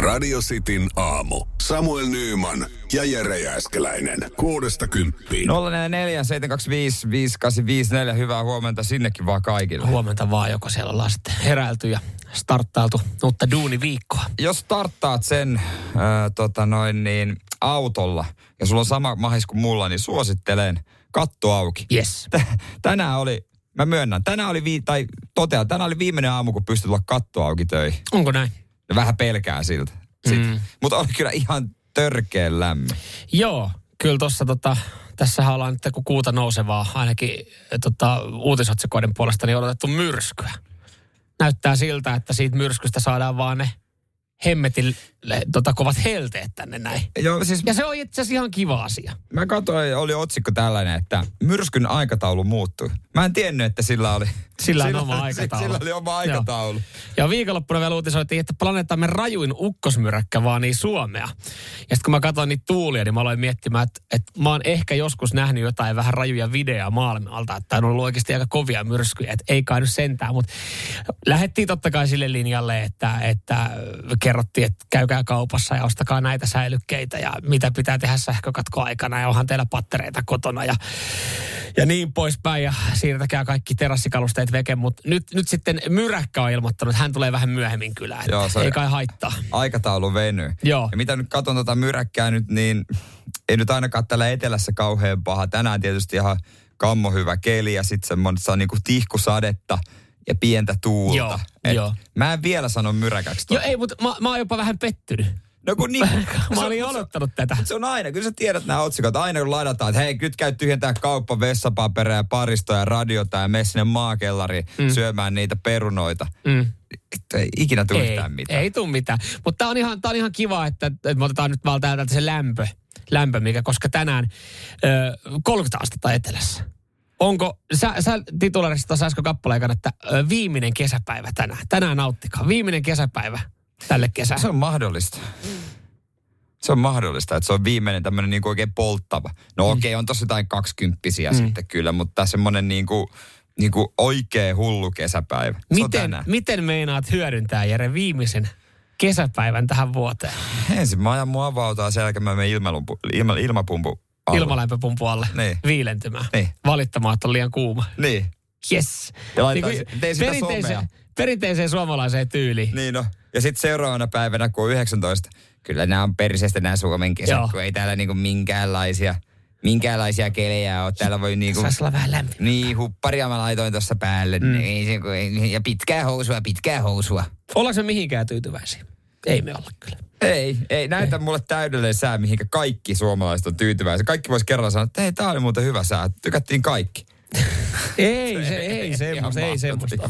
Radio Cityn aamu. Samuel Nyyman ja Jere Jääskeläinen. Kuudesta kymppiin. 044 725 5854. Hyvää huomenta sinnekin vaan kaikille. Huomenta vaan, joko siellä ollaan sitten heräilty ja starttailtu uutta duuniviikkoa. Jos starttaat sen äh, tota noin niin, autolla ja sulla on sama mahis kuin mulla, niin suosittelen katto auki. Yes. Tänään oli, mä myönnän, tänään oli, vi- tai totean, tänään oli viimeinen aamu, kun pystyt olla katto auki töihin. Onko näin? Ja vähän pelkää siltä. Mm. Mutta oli kyllä ihan törkeä lämmin. Joo, kyllä tuossa tota, tässähän ollaan nyt kun kuuta nousevaa, ainakin tota, uutisotsikoiden puolesta, niin odotettu myrskyä. Näyttää siltä, että siitä myrskystä saadaan vaan ne hemmetin tota, kovat helteet tänne näin. Joo, siis Ja se on itse asiassa ihan kiva asia. Mä katsoin, oli otsikko tällainen, että myrskyn aikataulu muuttui. Mä en tiennyt, että sillä oli... Sillä on oma aikataulu. Sillä oli oma aikataulu. Joo. Ja viikonloppuna vielä uutisoitiin, että planeettamme rajuin ukkosmyräkkä vaan niin Suomea. Ja sitten kun mä katsoin niitä tuulia, niin mä aloin miettimään, että, että mä oon ehkä joskus nähnyt jotain vähän rajuja videoja maailmalta, että on ollut oikeasti aika kovia myrskyjä, että ei kai nyt sentään. Mutta lähdettiin totta kai sille linjalle, että, että kerrottiin, että käykää kaupassa ja ostakaa näitä säilykkeitä ja mitä pitää tehdä sähkökatkoaikana ja onhan teillä pattereita kotona ja, ja niin poispäin ja siirtäkää kaikki terassikalusteet veke, mutta nyt, nyt sitten Myräkkä on ilmoittanut, että hän tulee vähän myöhemmin kylään. Joo, se- ei kai haittaa. Aikataulu venyy. Joo. Ja mitä nyt katson tota myräkkää nyt, niin ei nyt ainakaan täällä etelässä kauhean paha. Tänään tietysti ihan kammo hyvä keli ja sitten semmoista niinku tihkusadetta ja pientä tuulta. Joo, Et joo. Mä en vielä sano myräkäksi. Joo, tota. ei, mutta mä, mä oon jopa vähän pettynyt. No kun niin. Mä olin odottanut tätä. Se on aina, kyllä sä tiedät nämä otsikot. Aina kun ladataan, että hei, nyt käy tyhjentää kauppa, vessapaperia, ja paristoa ja radiota ja mene sinne maakellariin mm. syömään niitä perunoita. Mm. Ei ikinä tule Ei, yhtään mitään. ei tule mitään. Mutta tää on, ihan, tää on ihan kiva, että, että me otetaan nyt vaan täältä se lämpö, lämpö mikä, koska tänään ö, 30 astetta etelässä. Onko, sä, sä titularissa tuossa äsken kappaleen että ö, viimeinen kesäpäivä tänään. Tänään nauttikaa. Viimeinen kesäpäivä tälle kesälle. Se on mahdollista. Se on mahdollista, että se on viimeinen tämmöinen niin oikein polttava. No Mm. okei, okay, on tossa jotain kaksikymppisiä sitten kyllä, mutta semmoinen niin kuin, niin kuin oikein hullu kesäpäivä. Se Miten, miten meinaat hyödyntää, Jere, viimeisen kesäpäivän tähän vuoteen? Ensin mä ajan mun avautaa, sen jälkeen mä menen ilmalumpu, ilma, ilmapumpu alle. Ilmalämpöpumpu alle Niin. viilentymään. Niin. Valittamaan, että on liian kuuma. Niin. Yes. Ja laittaa- kuin perinteiseen, perinteiseen suomalaiseen tyyliin. Niin no. Ja sitten seuraavana päivänä, kun on 19, kyllä nämä on perisestä nämä Suomen kesät, Joo. kun ei täällä niinku minkäänlaisia, minkäänlaisia kelejä ole. Täällä voi niinku... Saisi olla vähän lämmin. Niin, hupparia mä laitoin tuossa päälle. Mm. Kun ei, ja pitkää housua, pitkää housua. Ollaanko me mihinkään tyytyväisiä? Ei me olla kyllä. Ei, ei näytä mulle täydellinen sää, mihinkä kaikki suomalaiset on tyytyväisiä. Kaikki vois kerralla sanoa, että hei, tää oli muuten hyvä sää. Tykättiin kaikki. Ei, se, ei semmoista, ei semmoista.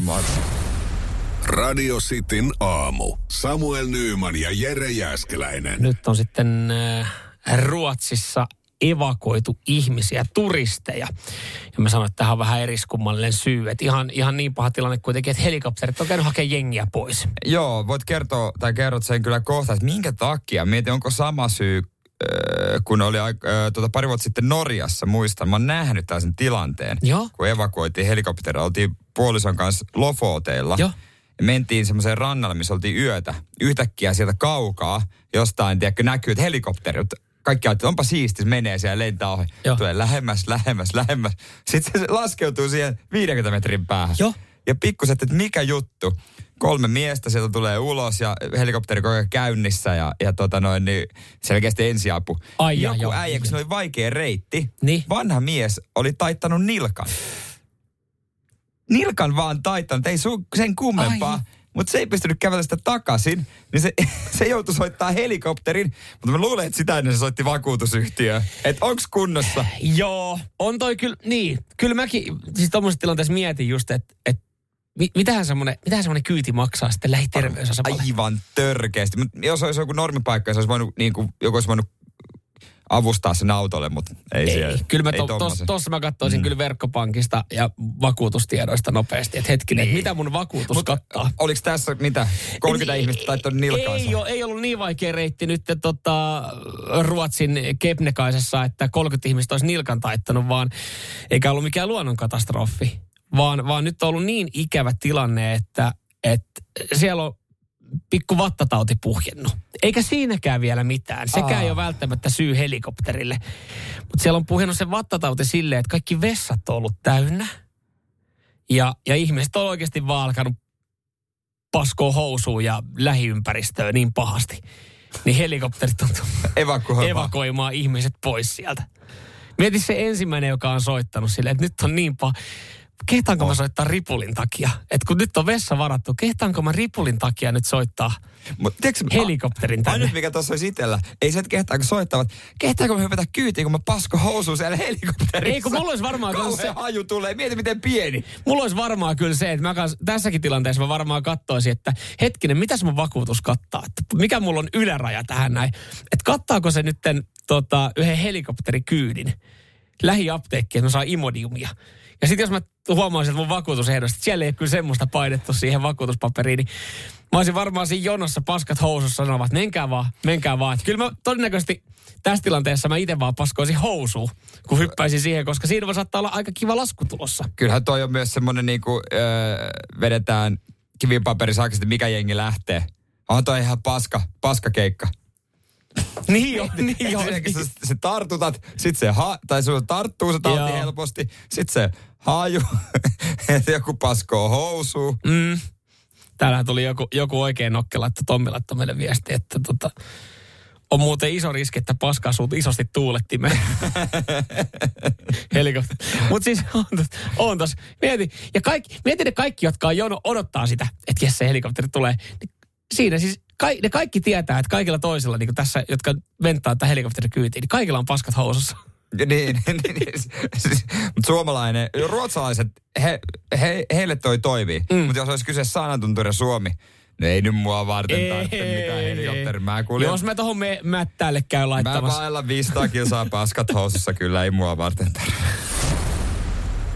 Radio Cityn aamu. Samuel Nyyman ja Jere Jääskeläinen. Nyt on sitten äh, Ruotsissa evakuoitu ihmisiä, turisteja. Ja mä sanoin, että tähän on vähän eriskummallinen syy. Että ihan, ihan niin paha tilanne kuitenkin, että helikopterit on käynyt hakemaan jengiä pois. Joo, voit kertoa, tai kerrot sen kyllä kohta, että minkä takia. Mietin, onko sama syy, äh, kun oli äh, tuota, pari vuotta sitten Norjassa, muistan. Mä oon nähnyt tällaisen tilanteen, Joo. kun evakuoitiin helikopterilla. Oltiin puolison kanssa Lofoteilla. Joo. Ja mentiin semmoiseen rannalle, missä oltiin yötä. Yhtäkkiä sieltä kaukaa jostain, tiedätkö, näkyy, että helikopteri, kaikki ajattelee, onpa siisti, menee siellä lentää ohi. Joo. Tulee lähemmäs, lähemmäs, lähemmäs. Sitten se laskeutuu siihen 50 metrin päähän. Joo. Ja pikkuset, että mikä juttu. Kolme miestä sieltä tulee ulos ja helikopteri koko käynnissä ja, ja tota noin, niin selkeästi ensiapu. Ai, Joku joo, äijä, kun se oli vaikea reitti, Niin. vanha mies oli taittanut nilkan. Nilkan vaan taittanut, ei sen kummempaa. Ai. Mutta se ei pystynyt kävellä sitä takaisin, niin se, se joutui soittaa helikopterin. Mutta mä luulen, että sitä ennen se soitti vakuutusyhtiöön. Että onks kunnossa? Joo, on toi kyllä, niin. Kyllä mäkin, siis tuommoisessa tilanteessa mietin just, että et, mi- mitähän semmoinen, mitähän semmoinen kyyti maksaa sitten lähiterveysasemalle. Aivan törkeästi. Mut jos olisi joku normipaikka, se olisi voinut, niin kuin, joku olisi voinut avustaa sen autolle, mutta ei, Ei, siellä. kyllä mä to, tos, tossa mä katsoisin mm. kyllä verkkopankista ja vakuutustiedoista nopeasti, että hetkinen, niin. mitä mun vakuutus Mut, kattaa. Oliko tässä mitä? 30 Ei- ihmistä taittu nilkaansa? Ei, ole, ei ollut niin vaikea reitti nyt tota, Ruotsin Kepnekaisessa, että 30 ihmistä olisi nilkan taittanut, vaan eikä ollut mikään luonnonkatastrofi. Vaan, vaan nyt on ollut niin ikävä tilanne, että, että siellä on pikku vattatauti puhjennut. Eikä siinäkään vielä mitään. Sekään Aa. ei ole välttämättä syy helikopterille. Mutta siellä on puhjennut se vattatauti silleen, että kaikki vessat on ollut täynnä. Ja, ja ihmiset on oikeasti vaan alkanut paskoa housuun ja lähiympäristöä niin pahasti. Niin helikopterit on evakuoimaan ihmiset pois sieltä. Mieti se ensimmäinen, joka on soittanut silleen, että nyt on niin paha. Kehtaanko mä soittaa ripulin takia? Että kun nyt on vessa varattu, kehtaanko mä ripulin takia nyt soittaa Mut, tiedätkö, helikopterin tänne? Ainut mikä tuossa olisi itsellä, ei se, että kehtaako soittavat. Kehtaako mä hypätä kyytiin, kun mä pasko housuun siellä helikopterissa? Ei, kun mulla olisi varmaan Kauhea se- haju tulee, mieti miten pieni. Mulla olisi varmaan kyllä se, että mä kans, tässäkin tilanteessa mä varmaan katsoisin, että hetkinen, mitäs mun vakuutus kattaa? Että mikä mulla on yläraja tähän näin? Että kattaako se nytten tota, yhden helikopterikyydin lähiapteekkiin, että mä saan imodiumia? Ja sitten jos mä huomaisin, että mun vakuutusehdosta, että siellä ei ole kyllä semmoista painettu siihen vakuutuspaperiin, niin mä olisin varmaan siinä jonossa paskat housussa sanovat, että menkää vaan, menkää vaan. Että kyllä mä todennäköisesti tässä tilanteessa mä itse vaan paskoisin housuun, kun hyppäisin siihen, koska siinä voi saattaa olla aika kiva lasku tulossa. Kyllähän toi on myös semmoinen niinku, öö, vedetään kivipaperissa mikä jengi lähtee. On toi ihan paska, paska keikka. Niin jo, niin jo. Sä, sä, tartutat, sit se ha, tai sulla tarttuu se tauti helposti, sit se haju, että joku paskoo housuun. Mm. Täällähän tuli joku, joku oikein nokkela, että Tommi laittoi meille viesti, että tota, on muuten iso riski, että paskaa sut isosti tuulettimeen. Helikopteri. Mutta siis on tos, on tos. Mieti, ja kaikki, mieti ne kaikki, jotka on jono, odottaa sitä, että jes se helikopteri tulee. Niin siinä siis, kai, ne kaikki tietää, että kaikilla toisilla, niin tässä, jotka venttaa tätä helikopterikyytiin, niin kaikilla on paskat housussa. Ja Niin, niin, niin. Siis, Mutta suomalainen, ruotsalaiset, he, he, heille toi toimii. Mm. Mutta jos olisi kyse Saanantunturi ja Suomi, niin ei nyt mua varten tarvitse mitään helikopteri. Mä kuljen, Jos mä tohon me, mättäälle käyn mä laittamassa. vailla 500 kilsaa paskat housussa, kyllä ei mua varten tarvitse.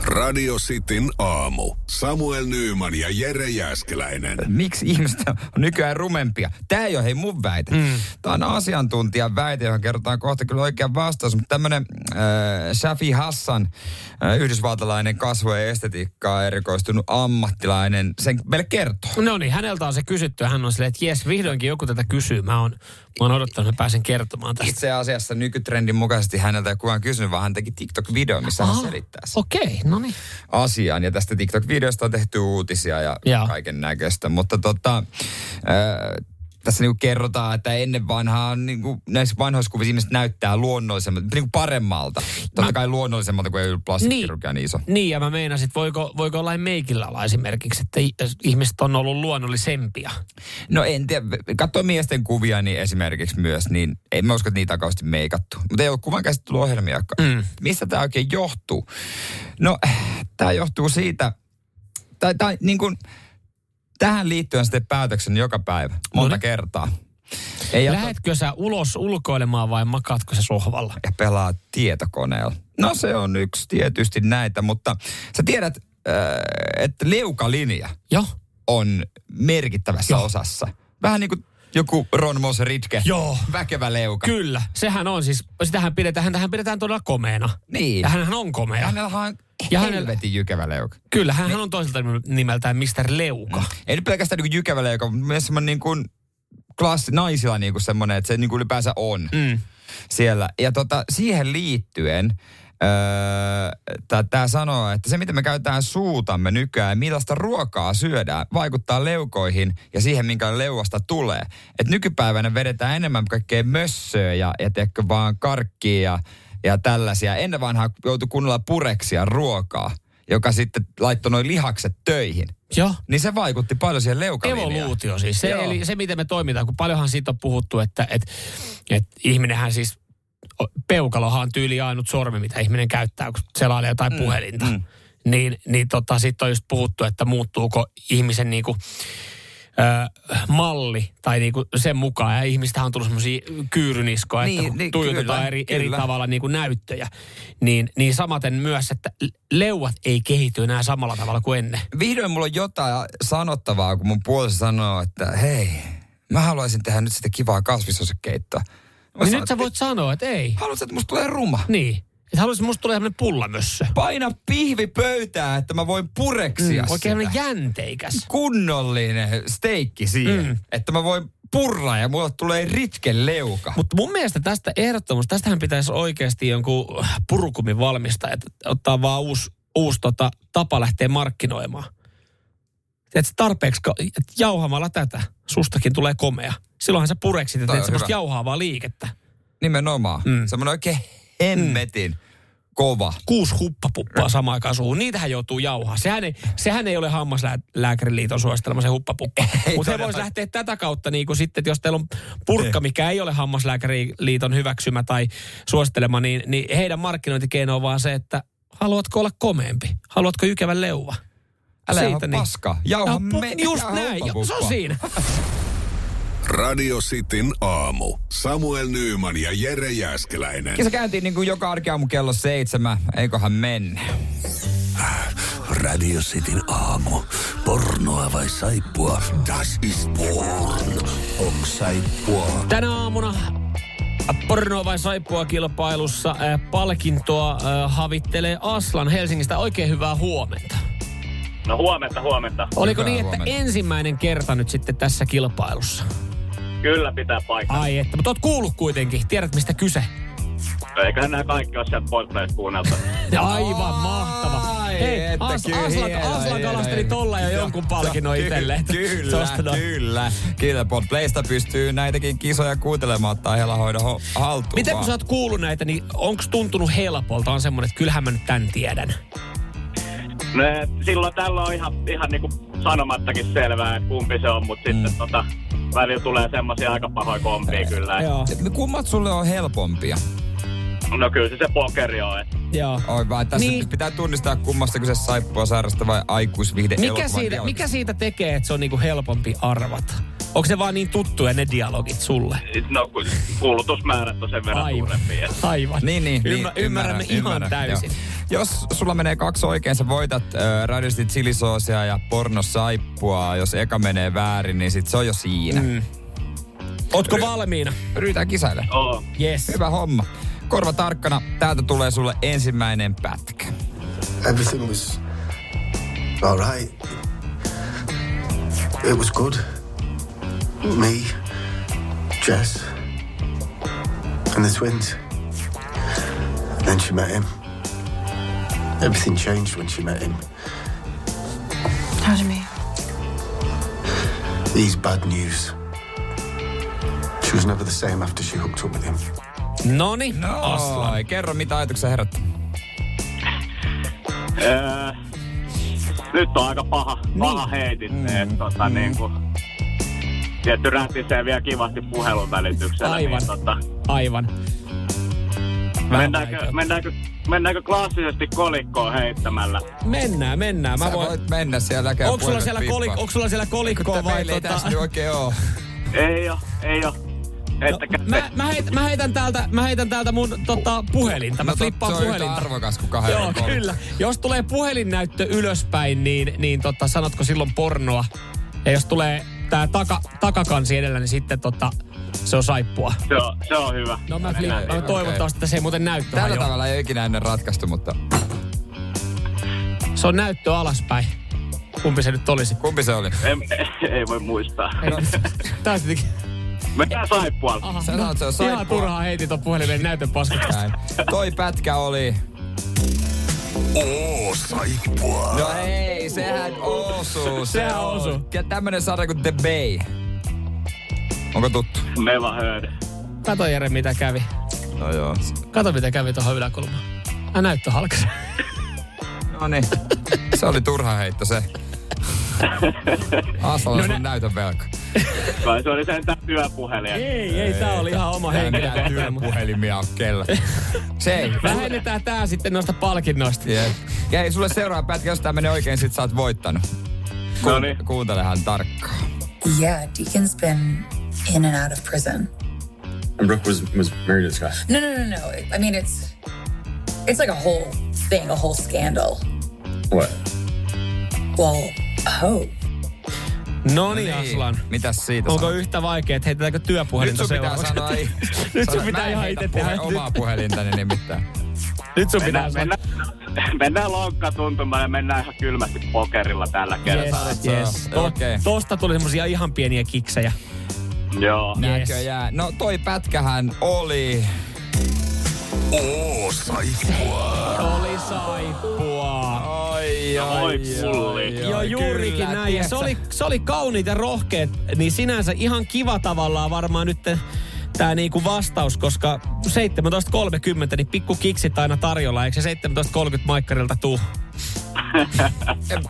Radio Cityn aamu. Samuel Nyyman ja Jere Jäskeläinen. Miksi ihmiset on nykyään rumempia? Tämä ei ole hei mun väite. Mm. Tämä on asiantuntijan väite, johon kerrotaan kohta kyllä oikea vastaus. Mutta tämmöinen äh, Shafi Hassan, äh, yhdysvaltalainen kasvu- ja estetiikkaa erikoistunut ammattilainen, sen meille kertoo. No niin, häneltä on se kysytty hän on silleen, että jes, vihdoinkin joku tätä kysyy. Mä oon, mä oon odottanut, että pääsen kertomaan tästä. Itse asiassa nykytrendin mukaisesti häneltä ei kukaan kysynyt, vaan hän teki TikTok-video, missä hän selittää sen Okei, okay, no niin. asian. Ja tästä TikTok-videosta on tehty uutisia ja Joo. kaiken näköistä. Mutta tota, äh, tässä niinku kerrotaan, että ennen vanhaa niinku, näissä vanhoissa kuvissa ihmiset näyttää luonnollisemmalta, niinku paremmalta. Totta Mä- kai luonnollisemmalta, kun ei ole plastikkirurgia niin iso. Niin, ja mä meinasin, että voiko, voiko olla meikillä olla esimerkiksi, että ihmiset on ollut luonnollisempia. No en tiedä, katso miesten kuvia niin esimerkiksi myös, niin en mä usko, että niitä on kauheasti meikattu. Mutta ei ole kuvan käsittelyohjelmiakaan. Mm. Mistä tämä oikein johtuu? No, tämä johtuu siitä, tai, tai niin kuin, tähän liittyen sitten päätöksen joka päivä, monta Noniin. kertaa. Ei Lähetkö sä ulos ulkoilemaan vai makaatko sä sohvalla? ja pelaa tietokoneella. No se on yksi tietysti näitä, mutta sä tiedät, äh, että leukalinja Joo. on merkittävässä Joo. osassa. Vähän niin kuin joku Ron Moseritke. Joo. Väkevä leuka. Kyllä, sehän on siis, sitähän pidetään, häntähän pidetään todella komeena. Niin. Ja hänhän on komea. Hänellä on Ja hänellä- helvetin jykevä leuka. Kyllä, hän on toiselta nimeltään Mr. Leuka. Ei nyt pelkästään niin jykevä leuka, mutta myös semmoinen niin kuin klassi, naisilla niin kuin semmoinen, että se niin kuin ylipäänsä on Mm. siellä. Ja tota, siihen liittyen öö, tämä sanoo, että se mitä me käytetään suutamme nykyään ja millaista ruokaa syödään, vaikuttaa leukoihin ja siihen, minkä leuasta tulee. Et nykypäivänä vedetään enemmän kaikkea mössöä ja, ja tiedätkö, vaan karkkia ja, ja tällaisia. Ennen vanhaa joutui kunnolla pureksia ruokaa, joka sitten laittoi noin lihakset töihin. Joo. Niin se vaikutti paljon siihen leukalinjaan. Evoluutio siis. Se, Joo. eli se, miten me toimitaan, kun paljonhan siitä on puhuttu, että et, et ihminenhän siis, peukalohan on tyyli ainut sormi, mitä ihminen käyttää, kun selailee jotain mm, puhelinta. mm. Niin, niin tota, siitä on just puhuttu, että muuttuuko ihmisen niinku, ö, malli tai niinku sen mukaan. Ja ihmistähän on tullut semmoisia kyyryniskoja, Niin, että kun niin, tuijotetaan kyllä, eri, eri kyllä. tavalla niinku näyttöjä. Niin, niin samaten myös, että leuat ei kehity enää samalla tavalla kuin ennen. Vihdoin mulla on jotain sanottavaa, kun mun puoliso sanoo, että hei, mä haluaisin tehdä nyt sitä kivaa kasvisosekeittoa. Niin nyt sä voit sanoa, että ei. Haluatko, että musta tulee ruma? Niin. Että haluaisin, musta tulee sellainen pullamössö. Paina pihvi pöytään, että mä voin pureksia Mm, oikein sitä. jäänteikäs. kunnollinen steikki siihen, Mm. että mä voin purra ja mulle tulee ritke leuka. Mutta mun mielestä tästä ehdottomasti, tästähän pitäisi oikeasti jonkun purukumin valmistaa, että ottaa vaan uusi, uusi tota, tapa lähteä markkinoimaan. Että tarpeeksi ka- et jauhamalla tätä, sustakin tulee komea. Silloinhan sä pureksit ja teet semmoista jauhaavaa liikettä. Nimenomaan. Mm. Mm. Semmoinen oikein hemmetin kova. Kuusi huppapuppaa samaan aikaan suuhun. Niitähän joutuu jauhaa. Sehän ei, sehän ei ole hammaslääkäriliiton suosittelema se huppapuppa. Mutta he todellakaan. voisi lähteä tätä kautta, niin kuin sitten, että jos teillä on purkka, mikä ei ole hammaslääkäriliiton hyväksymä tai suosittelema, niin, niin heidän markkinointikeino on vaan se, että haluatko olla komeempi? Haluatko jykevän leuva? Älä Siitä niin. paskaa. Jauha No, me- Just jauha näin. Jo, se on siinä. Radio Cityn aamu. Samuel Nyyman ja Jere Jäskeläinen. Kisa käyntiin niin kuin joka arkiaamu kello seitsemän. Eiköhän mennä. Radio Cityn aamu. Pornoa vai saippua? Das ist porn. Ok saippua. Tänä aamuna pornoa vai saippua kilpailussa äh, palkintoa äh, havittelee Aslan Helsingistä. Oikein hyvää huomenta. No huomenta, huomenta. Oliko Hyvää niin, että huomenta. ensimmäinen kerta nyt sitten tässä kilpailussa? Kyllä pitää paikkaa. Ai että, mutta oot kuullut kuitenkin. Tiedät mistä kyse? Eiköhän nämä kaikki ole sieltä kuunneltu. Aivan mahtava. Ai, Hei, että As, kalasteli tolla jo jonkun palkinnon itselleen. Kyllä, kyllä. Kyllä, Podplaysta pystyy näitäkin kisoja kuuntelemaan tai helahoida ho- haltuun Miten kun sä oot kuullut näitä, niin onko tuntunut helpolta? On semmoinen, että kyllähän mä nyt tän tiedän. No, silloin tällä on ihan, ihan niinku sanomattakin selvää, että kumpi se on, mutta mm. sitten tota, välillä tulee semmoisia aika pahoja kompia kyllä. Joo, Et Kummat sulle on helpompia? No kyllä se se pokeri on. Et joo. Oi vaan, tässä Niin. pitää tunnistaa kummasta kyse saippua saarasta vai aikuisvihde Mikä siitä, mikä siitä tekee, että se on niinku helpompi arvata? Onko se vaan niin tuttuja ne dialogit sulle? no kuulutusmäärät on sen verran Aivan. suurempia. et Aivan. Niin, niin, Ymmär, niin ymmärrämme ihan ymmärrän, täysin. Joo. Jos sulla menee kaksi oikein, sä voitat äh, radiosti chilisoosia ja pornosaippua. Jos eka menee väärin, niin sit se on jo siinä. Mm. Ootko valmiina? Ryhdytään kisaille. Oo. Yes. Hyvä homma. Korva tarkkana, täältä tulee sulle ensimmäinen pätkä. Everything was all right. It was good. Me, Jess, and the twins. Then she met him. Everything changed when she met him. How do you mean? These bad news. She was never the same after she hooked up with him. Noni, No, Aslan. kerro mitä ajatuksia herättää. Öö, nyt on aika paha, paha heitit, mm, että tota, mm. niin kuin, tietty rätisee vielä kivasti puhelun välityksellä. Aivan. Niin, tota, Aivan. mennäänkö, mennäänkö, mennäänkö klassisesti kolikkoon heittämällä? Mennään, mennään. Mä Sä voin... voit mennä siellä näkee Onko sulla, siellä kolik, onko sulla siellä kolikkoa vai Meillä ei tota... tässä nyt oikein oo. Ei oo, ei oo. No, mä, mä, heit, mä, heitän täältä, mä heitän täältä mun tota, puhelinta. Mä No, flippaan se on yhtä puhelinta. arvokas kuin kahden Joo, kyllä. Jos tulee puhelinnäyttö ylöspäin, niin, niin tota, sanotko silloin pornoa? Ja jos tulee tää taka, takakansi edellä, niin sitten tota, se on saippua. se, on, se on hyvä. No mä, flip, mä toivottavasti, että se ei muuten näyttö Tällä hajoa. tavalla ei ole ikinä ennen ratkaistu, mutta Se on näyttö alaspäin. Kumpi se nyt olisi? kumpi se oli? Ei, ei voi muistaa. Tää on sittenkin... Mennään saippualta. Aha, Sä sanot, se on ihan saippua. turhaa heitin ton puhelimen näytön paskaksi. Toi pätkä oli... Oo saippua. No ei, sehän osuu. Se Sehän osuu. Ja tämmönen sarja kuin The Bay. Onko tuttu? Never heard. Kato Jere, mitä kävi. No joo. Kato, mitä kävi tuohon yläkulmaan. Mä näyttö halkas. No niin. Se oli turha heitto se. Asalla No nä- sun näytön velka. Kai se oli sentään työpuhelin. Ei, ei, tää oli ihan oma Tää henkilökohtainen. työpuhelimia on kellä. Se ei. Vähennetään tää sitten noista palkinnoista. Jep. Ja ei sulle seuraava pätkä, jos tää menee oikein, sit sä oot voittanut. Ku- No niin. Kuuntelehan tarkkaan. Yeah, Deacon's been in and out of prison. And Brooke was was married to this guy. No, no, no, no. I mean, it's it's like a whole thing, a whole scandal. What? Well, Hope. No niin, Aslan. Mitäs siitä Onko sanot? yhtä vaikea, että heitetäänkö Nyt työpuhelinta sun pitää sanoa... ei- Nyt sun pitää ihan itse puhe- tehdä. Omaa puhelintani nimittäin. Nyt sun pitää Mennään, mennään, mennään lonkkatuntumaan ja mennään ihan kylmästi pokerilla tällä kertaa. Yes, yes. To, okei. Tosta tuli semmosia ihan pieniä kiksejä. Joo. Yes. Näköjään. No toi pätkähän oli... Oo, saippua. Oli saippua. Ai, Oi, pulli. Joo, juurikin kyllä, näin. Ja se oli, se oli kauniit ja rohkeet, niin sinänsä ihan kiva tavallaan varmaan nyt tämä niinku vastaus, koska 17.30, niin pikku kiksit aina tarjolla, eikö se 17.30 maikkarilta tuu?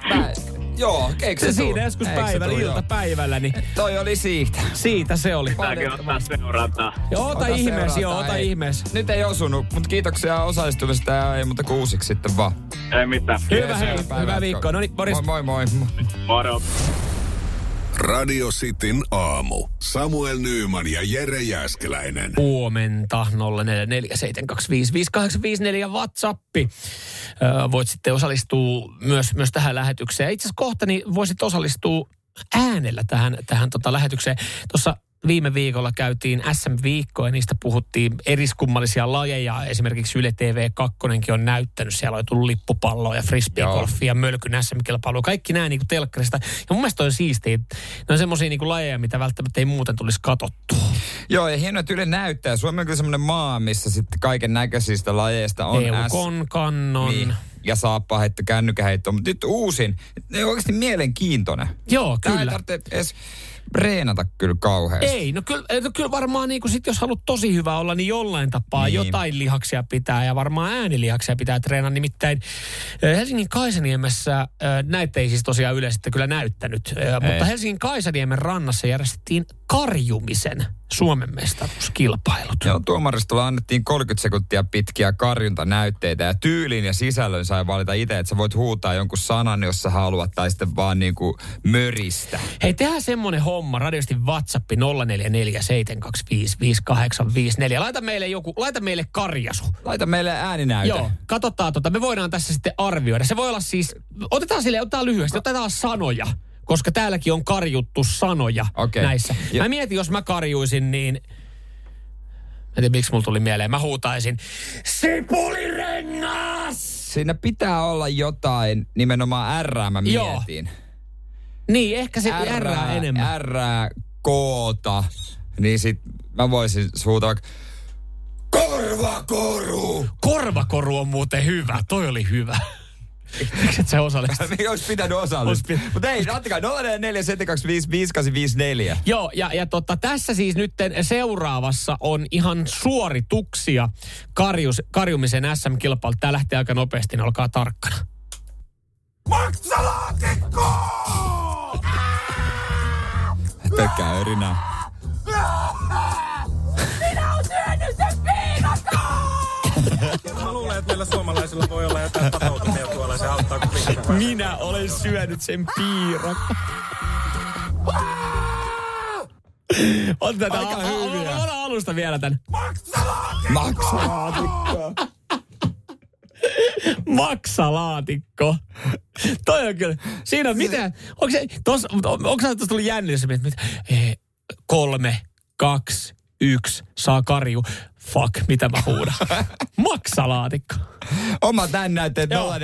Mä, joo, eikö Se, se, siinä joskus päivällä, iltapäivällä, niin Toi oli siitä. siitä se oli. Pitääkin ottaa seurantaa. Joo, ota, Ota ihmeessä, joo, ota ei. ihmeessä. Nyt ei osunut, mutta kiitoksia osallistumisesta ja ei muuta kuin uusiksi sitten vaan. Ei mitään. Hyvä hei, hyvää viikkoa. No niin, Boris. Moi moi moi. Moro. Radio Cityn aamu. Samuel Nyyman ja Jere Jäskeläinen. huomenta 0447255854 WhatsAppi. Öö, voit sitten osallistua myös, myös tähän lähetykseen. Itse asiassa kohta niin voisit osallistua äänellä tähän, tähän tota lähetykseen. Tuossa viime viikolla käytiin SM-viikko ja niistä puhuttiin eriskummallisia lajeja. Esimerkiksi Yle TV 2 on näyttänyt. Siellä on tullut lippupalloa ja frisbeegolfia, mölkyn SM-kilpailua. Kaikki nämä niin telkkarista. Ja mun mielestä on siistiä. Ne on semmoisia niin lajeja, mitä välttämättä ei muuten tulisi katsottua. Joo, ja hienoa, että Yle näyttää. Suomi on kyllä semmoinen maa, missä sitten kaiken näköisistä lajeista on Eukon, kannon. Niin. Ja saappaheitto, kännykäheitto. Mutta nyt uusin, ne on oikeasti mielenkiintoinen. Joo, Tää ei kyllä. tarvitse edes reenata kyllä kauheasti. Ei, no kyllä, no kyllä varmaan niin sit jos haluat tosi hyvä olla, niin jollain tapaa Niin. niin. jotain lihaksia pitää ja varmaan äänilihaksia pitää treenata. Nimittäin Helsingin Kaisaniemessä, näitä ei siis tosiaan Yle sitten kyllä näyttänyt, eh, mutta Helsingin Kaisaniemen rannassa järjestettiin karjumisen Suomen mestaruuskilpailut. Joo, tuomaristolla annettiin 30 sekuntia pitkiä karjuntanäytteitä ja tyylin ja sisällön sai valita itse, että sä voit huutaa jonkun sanan, jos sä haluat, tai sitten vaan niinku möristä. Hei, tehdään semmonen homma, radiosti WhatsApp 0447255854. Laita meille joku, laita meille karjasu. Laita meille ääninäyte. Joo, katsotaan tota. Me voidaan tässä sitten arvioida. Se voi olla siis, otetaan sille, otetaan lyhyesti, otetaan sanoja. Koska täälläkin on karjuttu sanoja Okei. näissä. Ja- Mä mietin, jos mä karjuisin, niin... Mä en tiedä, miksi mulla tuli mieleen. Mä huutaisin, sipulirengas! Siinä pitää olla jotain, nimenomaan R mä Joo. Niin, ehkä se R enemmän. R, koota. Niin sit mä voisin vaikka Korvakoru! Korvakoru on muuten hyvä. Toi oli hyvä. Miksi et sä osallistu? niin olisi pitänyt osallistua. Mutta ei, ottakaa 0447255854. Joo, ja, ja tota, tässä siis nyt seuraavassa on ihan suorituksia karjus, karjumisen SM-kilpailu. Tämä lähtee aika nopeasti, niin olkaa tarkkana. Pelkkää örinää. Mä luulen, että meillä suomalaisilla voi olla jotain patoutumia tuolla. Se auttaa kuin. Minä olen syönyt sen piiran. On tätä Aika hyviä. Ota alusta vielä tän. Maksalaatikko. Maksalaatikko. Toi on kyllä. Siinä on mitä? Onko se, tos, onko se tuossa tullut jänni, jos sä mietit, mitä? Eh, kolme, kaksi, yksi, saa karju. Fuck, mitä mä huudan? Maksalaatikko. Oma tän näytteet Joo. 0447255854.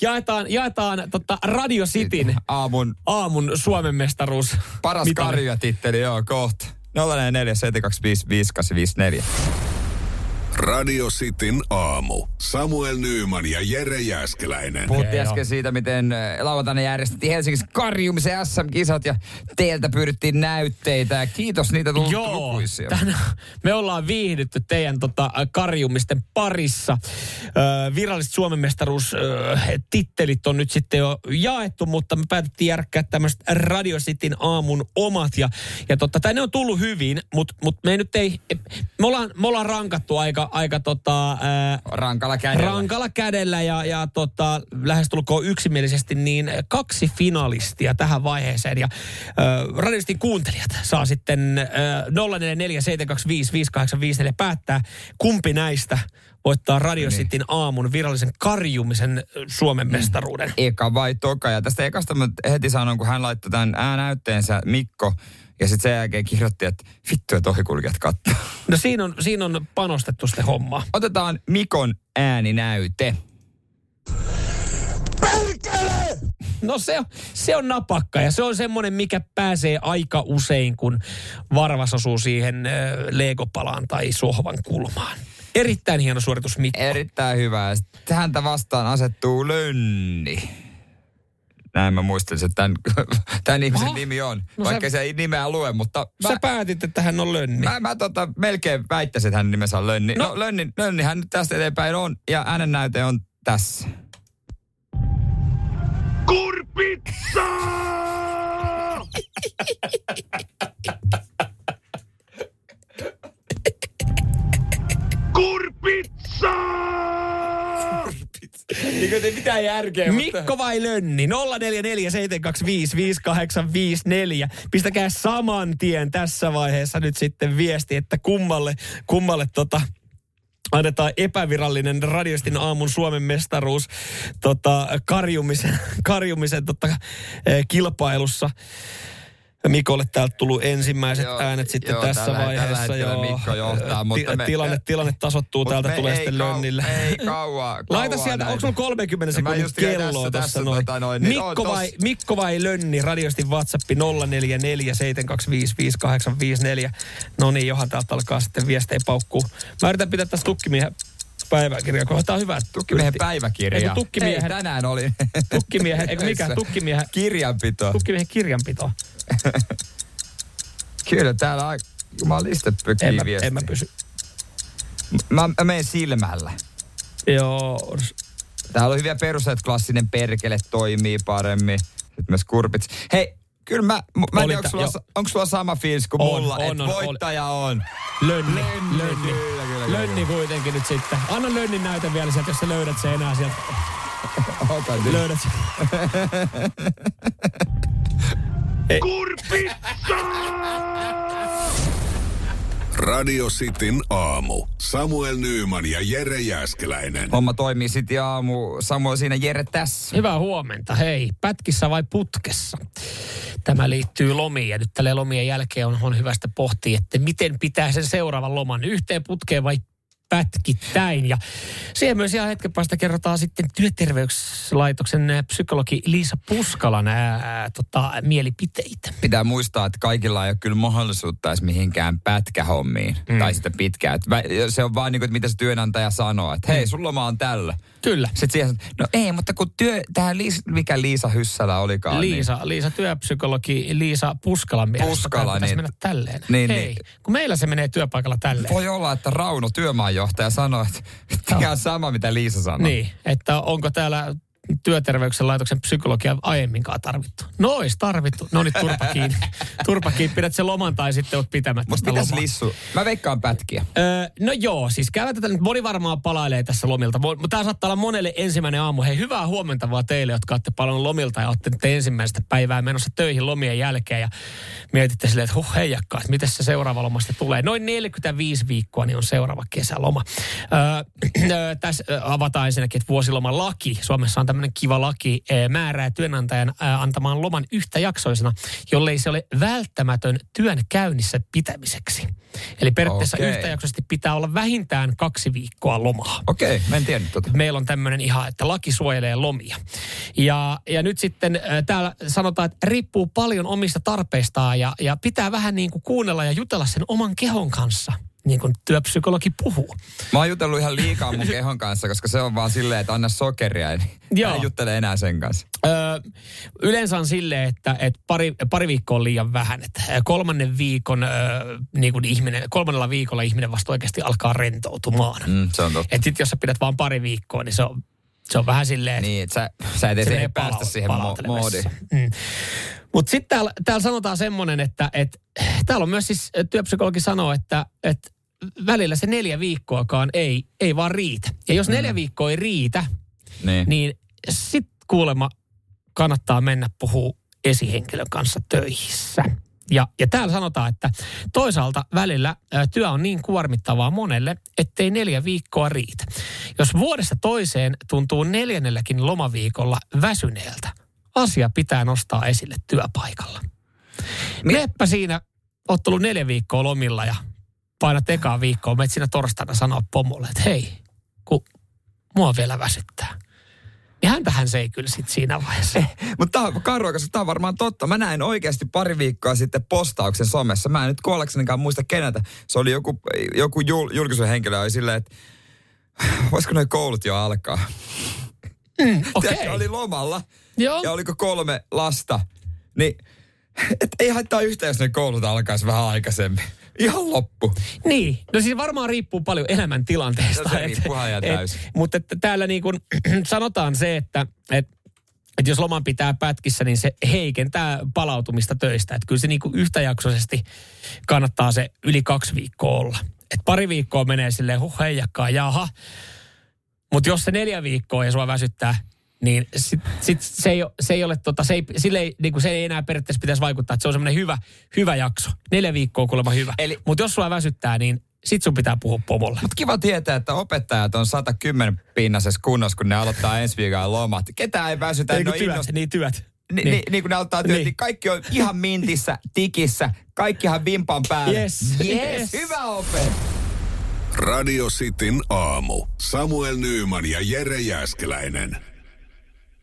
Jaetaan, jaetaan tota Radio Cityn Aamun aamun Suomen mestaruus. paras karjatitteli, joo, kohta. 0447255854. Radio Cityn aamu. Samuel Nyyman ja Jere Jäskeläinen. Puhuttiin äsken siitä, miten äh, lauantaina järjestettiin Helsingissä karjumisen SM-kisat ja teiltä pyydettiin näytteitä. Ja kiitos niitä tullut Joo, lukuisia. tänään me ollaan viihdytty teidän tota, karjumisten parissa. Ö, viralliset Suomen mestaruus ö, tittelit on nyt sitten jo jaettu, mutta me päätettiin järkkää tämmöiset Radio Cityn aamun omat. Ja, ja totta, tai ne on tullut hyvin, mutta mut me ei nyt ei, me ollaan, me ollaan rankattu aika, aika, aika tota, ää, Rankalla kädellä. rankalla kädellä ja, ja tota, lähestulkoon yksimielisesti niin kaksi finalistia tähän vaiheeseen. Ja äh, radistin kuuntelijat saa sitten äh, 0447255854 päättää, kumpi näistä voittaa Radio Niin. Cityn aamun virallisen karjumisen Suomen mestaruuden. Eka vai toka. Ja tästä ekasta mä heti sanon, kun hän laittoi tämän äänäytteensä Mikko, ja sitten sen jälkeen kirjoitti, että vittu, että ohikulkijat kattoo. No siinä on, siinä on panostettu sitten hommaa. Otetaan Mikon ääninäyte. No se on, se on napakka ja se on semmoinen, mikä pääsee aika usein, kun varvas osuu siihen äh, legopalaan tai sohvan kulmaan. Erittäin hieno suoritus Mikko. Erittäin hyvä. Häntä vastaan asettuu Lönni. Näin mä muistelin, että tämän, tämän ihmisen nimi on. No sä- vaikka se ei nimeä lue, mutta Sä mä, päätit, että hän on lönni. mä, mä tota, melkein väittäisin, että hänen nimensä on Lönni. No, No. Lönni, Lönni hän nyt tästä eteenpäin on, ja hänen näyte on tässä. Niin kuin ei mitään järkeä, Mikko vai Lönni? 0447255854. Pistäkää saman tien tässä vaiheessa nyt sitten viesti, että kummalle, kummalle tota, annetaan epävirallinen radiostin aamun Suomen mestaruus tota, karjumisen, karjumisen tota, eh, kilpailussa. Mikolle täältä tullut ensimmäiset Joo, äänet sitten joo, tässä tällä- tällä vaiheessa. hetkellä joo. Mikko johtaa, mutta me- tilanne, tilanne tasoittuu, Mut täältä me tulee sitten kau- Lönnille. Ei kauaa. Laita kauaa sieltä, onko sulla 30 No mä sekunnin käyn kelloa tässä- tässä noin? tota noin, niin Mikko, on vai, tossa. Mikko vai Lönni, radiostin WhatsApp 0447255854. No niin, johan täältä alkaa sitten viestejä paukkuu. Mä yritän pitää tässä tukkimiehen päiväkirjaa, kun tämä on hyvä. Tukkimiehen päiväkirja. Ei, kun tukkimiehen- Ei, tänään oli. Tukkimiehen, eikö mikä, tukkimiehen, Kirjanpito. tukkimiehen kirjanpito. Kyllä, täällä on jumalista En pökii mä, viesti. en mä pysy. Mä, mä menen silmällä. Joo, Täällä on hyviä perusteita, että klassinen perkele toimii paremmin. Sitten myös kurpit. Hei, kyllä mä, mä en tiedä, onko sulla, onko sulla sama fiilis kuin On, mulla, on, että on, voittaja on. Lönni, Lönni, Lönni. kyllä, kyllä, kyllä. Lönni kuitenkin nyt sitten. Anna Lönnin näytön vielä sieltä, jos sä löydät sen enää sieltä. Otan nyt. Löydät sen. Radio Cityn aamu. Samuel Nyyman ja Jere Jäskeläinen. Homma toimii sitten aamu. Samuel siinä Jere tässä. Hyvää huomenta. Hei, pätkissä vai putkessa? Tämä liittyy lomiin ja nyt tälle lomien jälkeen on, on hyvästä pohtia, että miten pitää sen seuraavan loman yhteen putkeen vai pätkittäin. Ja siihen myös ihan hetken päästä kerrotaan sitten työterveyslaitoksen psykologi Liisa Puskalan ää, tota, mielipiteitä. Pitää muistaa, että kaikilla ei ole kyllä mahdollisuutta edes mihinkään pätkähommiin. Mm. Tai sitten pitkään. Se on vaan niin kuin, että mitä se työnantaja sanoo. Että hei, sulla loma on tällä. Kyllä. Sitten siihen, no ei, mutta kun työ, tähän Liisa, mikä Liisa Hyssälä olikaan. Liisa, Liisa työpsykologi Liisa Puskalan mielestä Puskala, niin- mennä tälleen. niin, Hei, niin. kun meillä se menee työpaikalla tälleen. Niin, voi olla, että Rauno työmaanjohtaja sanoi, että mikä on sama, mitä Liisa sanoi. Niin, että onko täällä työterveyksen laitoksen psykologia aiemminkaan tarvittu. No ois tarvittu. No niin, turpa kiinni. turpa kiinni. Pidät sen loman tai sitten oot pitämättä Mutta mitäs lomaa. Lissu? Mä veikkaan pätkiä. Öö, no joo, siis käydään tätä nyt. Moni varmaan palailee tässä lomilta. Mutta tämä saattaa olla monelle ensimmäinen aamu. Hei, hyvää huomenta vaan teille, jotka olette palannut lomilta ja olette nyt ensimmäistä päivää menossa töihin lomien jälkeen. Ja mietitte silleen, että huh heijakka, että miten se seuraava loma sitten tulee. Noin 45 viikkoa niin on seuraava kesäloma. Öö, öö, tässä avataan ensinnäkin, että vuosilomalaki. Suomessa on tämmöinen kiva laki, öö, määrää työnantajan öö, antamaan loman yhtäjaksoisena, jollei se ole välttämätön työn käynnissä pitämiseksi. Eli periaatteessa Okei. yhtäjaksoisesti pitää olla vähintään kaksi viikkoa lomaa. Okei, okay, mä en tiennyt tota. Meillä on tämmöinen ihan, että laki suojelee lomia. Ja, ja nyt sitten äh, täällä sanotaan, että riippuu paljon omista tarpeistaan ja, ja pitää vähän niin kuin kuunnella ja jutella sen oman kehon kanssa, niin kuin työpsykologi puhuu. Mä oon jutellut ihan liikaa mun kehon kanssa, koska se on vaan silleen, että anna sokeria. Niin Joo. En juttele enää sen kanssa. Öö, yleensä on silleen, että, että pari, pari viikkoa on liian vähän. Että kolmannen viikon, öö, niin kuin ihminen, kolmannella viikolla ihminen vasta oikeasti alkaa rentoutumaan. Mm, se on totta. Et sit jos sä pidät vaan pari viikkoa, niin se on, se on vähän silleen, Niin, että sä, sä et se edes päästä palau- siihen mo- moodiin. Mm. Mutta sitten täällä, täällä sanotaan semmoinen, että, että täällä on myös siis työpsykologi sanoo, että, että välillä se neljä viikkoakaan ei, ei vaan riitä. Ja jos neljä viikkoa ei riitä, Niin. niin sit kuulemma kannattaa mennä puhua esihenkilön kanssa töissä. Ja, ja täällä sanotaan, että toisaalta välillä työ on niin kuormittavaa monelle, ettei neljä viikkoa riitä. Jos vuodesta toiseen tuntuu neljännelläkin lomaviikolla väsyneeltä, asia pitää nostaa esille työpaikalla. Meppä siinä, oot tullut neljä viikkoa lomilla ja painat ekaa viikkoa, menet siinä torstaina sanoa pomolle, että hei, kun mua vielä väsyttää. Niin häntähän se ei kyllä sit siinä vaiheessa. Mutta tämä on Karroikas, tämä on varmaan totta. Mä näin oikeasti pari viikkoa sitten postauksen somessa. Mä en nyt kuollaksenikaan muista keneltä. Se oli joku, joku jul, julkisuuden henkilö, oli silleen, että voisiko noi koulut jo alkaa? Mm, Tiedätkö, Okei. oli lomalla Joo. ja oliko kolme lasta. Niin et ei haittaa yhtään, jos ne koulut alkaisi vähän aikaisemmin. Ihan loppu. Niin, no siis varmaan riippuu paljon elämäntilanteesta. No se riippuu täysin. mutta että täällä niin kuin sanotaan se, että, että että jos loman pitää pätkissä, niin se heikentää palautumista töistä. Että kyllä se niin kuin yhtäjaksoisesti kannattaa se yli kaksi viikkoa olla. Et pari viikkoa menee silleen, huh heijakkaa, jaha. Mutta jos se neljä viikkoa ja sua väsyttää, niin sit, sit se, ei, se ei ole, tota, se ei, sille ei, niin kuin se ei enää periaatteessa pitäisi vaikuttaa, että se on semmoinen hyvä, hyvä jakso. Neljä viikkoa kuulemma hyvä. Eli- Mutta jos sua väsyttää, niin sit sun pitää puhua pomolle. Mutta kiva tietää, että opettajat on 110 pinnasessa kunnossa, kun ne aloittaa ensi viikolla lomat. Ketään ei väsytä, ne kun on työt, innost- niin työt. Ni, niin. Ni, niin kun ne aloittaa työt, Niin. niin. niin kaikki on ihan mintissä, tikissä, kaikkihan vimpan päällä. Yes, yes. yes. Hyvä opet. Radio Cityn aamu. Samuel Nyyman ja Jere Jäskeläinen.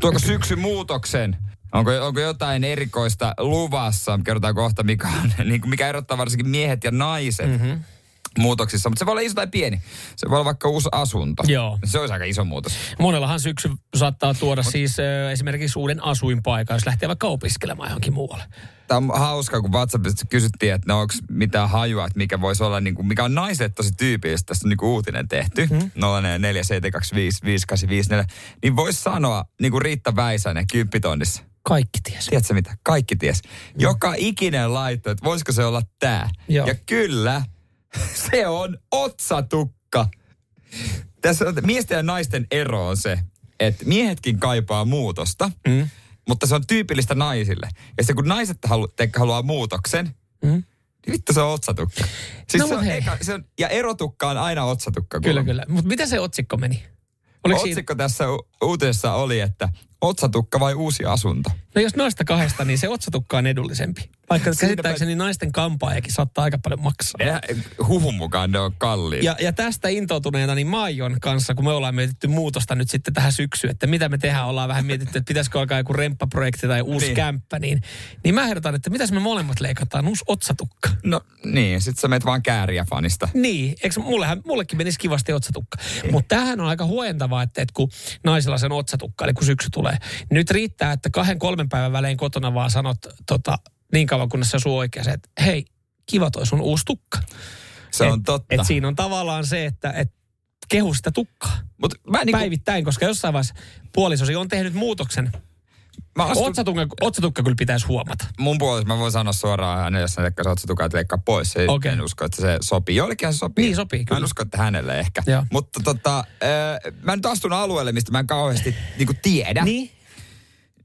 Tuoko syksy muutoksen? Onko, onko jotain erikoista luvassa? Kerrotaan kohta, mikä, on, niin mikä erottaa varsinkin miehet ja naiset Mhm. mm-hmm. Muutoksissa. Mutta se voi olla iso tai pieni. Se voi olla vaikka uusi asunto. Joo. Se olisi aika iso muutos. Monellahan syksy saattaa tuoda siis ö, esimerkiksi uuden asuinpaikan, jos lähtee vaikka opiskelemaan johonkin muualle. Tämä on hauskaa, kun WhatsAppissa kysyttiin, että no onko mitään hajua, että mikä voisi olla, niin kuin, mikä on naiselle tosi tyypillistä. Tässä on niin kuin uutinen tehty. Mm. 0472558854. Niin voisi sanoa, niin kuin Riitta Väisänen kymppitonnissa. Kaikki ties. Tiedätkö mitä? Kaikki ties. Joka ikinen laitto, että voisiko se olla tämä. Ja kyllä, se on otsatukka. Tässä on, miesten ja naisten ero on se, että miehetkin kaipaa muutosta, Mm. mutta se on tyypillistä naisille. Ja se kun naiset halu, teikö haluaa muutoksen, Mm. niin vittu se on otsatukka. Siis No, se on hei. eka, se on, ja erotukka on aina otsatukka. Kyllä, kyllä. Mutta mitä se otsikko meni? Oliko siinä, Otsikko tässä u- uutisessa oli, että otsatukka vai uusi asunto? no jos noista kahdesta, niin se otsatukka on edullisempi. Vaikka käsittääkseni naisten kampaajakin saattaa aika paljon maksaa. Ja huhun mukaan ne on kalliit. Ja, ja tästä intoutuneena niin Maijon kanssa, kun me ollaan mietitty muutosta nyt sitten tähän syksyyn, että mitä me tehdään, ollaan vähän mietitty, että pitäisikö alkaa joku remppaprojekti tai uusi Niin. niin. kämppä, niin, niin mä ehdotan, että mitäs me molemmat leikataan, uusi otsatukka. No niin, sit sä meet vaan kääriä fanista. Niin, eikö mullehän, mullekin menisi kivasti otsatukka. Mutta tämähän on aika huojentavaa, että, että kun naisilla sen otsatukka, eli kun syksy tulee, niin nyt riittää, että kahden kolmen päivän välein kotona vaan sanot tota, niin kauan, kunnes se osuu oikein, että hei, kiva toi sun uusi tukka. Se et, on totta. Et siinä on tavallaan se, että et kehu sitä tukkaa. Mut mä Niin niinku, Päivittäin, koska jossain vaiheessa puolisosi on tehnyt muutoksen. mä astun, Otsatukka, otsatukka kyllä pitäisi huomata. mun puolesta mä voin sanoa suoraan hänelle, jos hän tekee otsatukaa, että leikkaa pois. Se, Okei. En usko, että se sopii. Joillekin se sopii. Niin sopii, Mä en kyllä. usko, että hänelle ehkä. Joo. Mutta tota, äh, mä nyt astun alueelle, mistä mä en kauheasti niinku tiedä. Niin?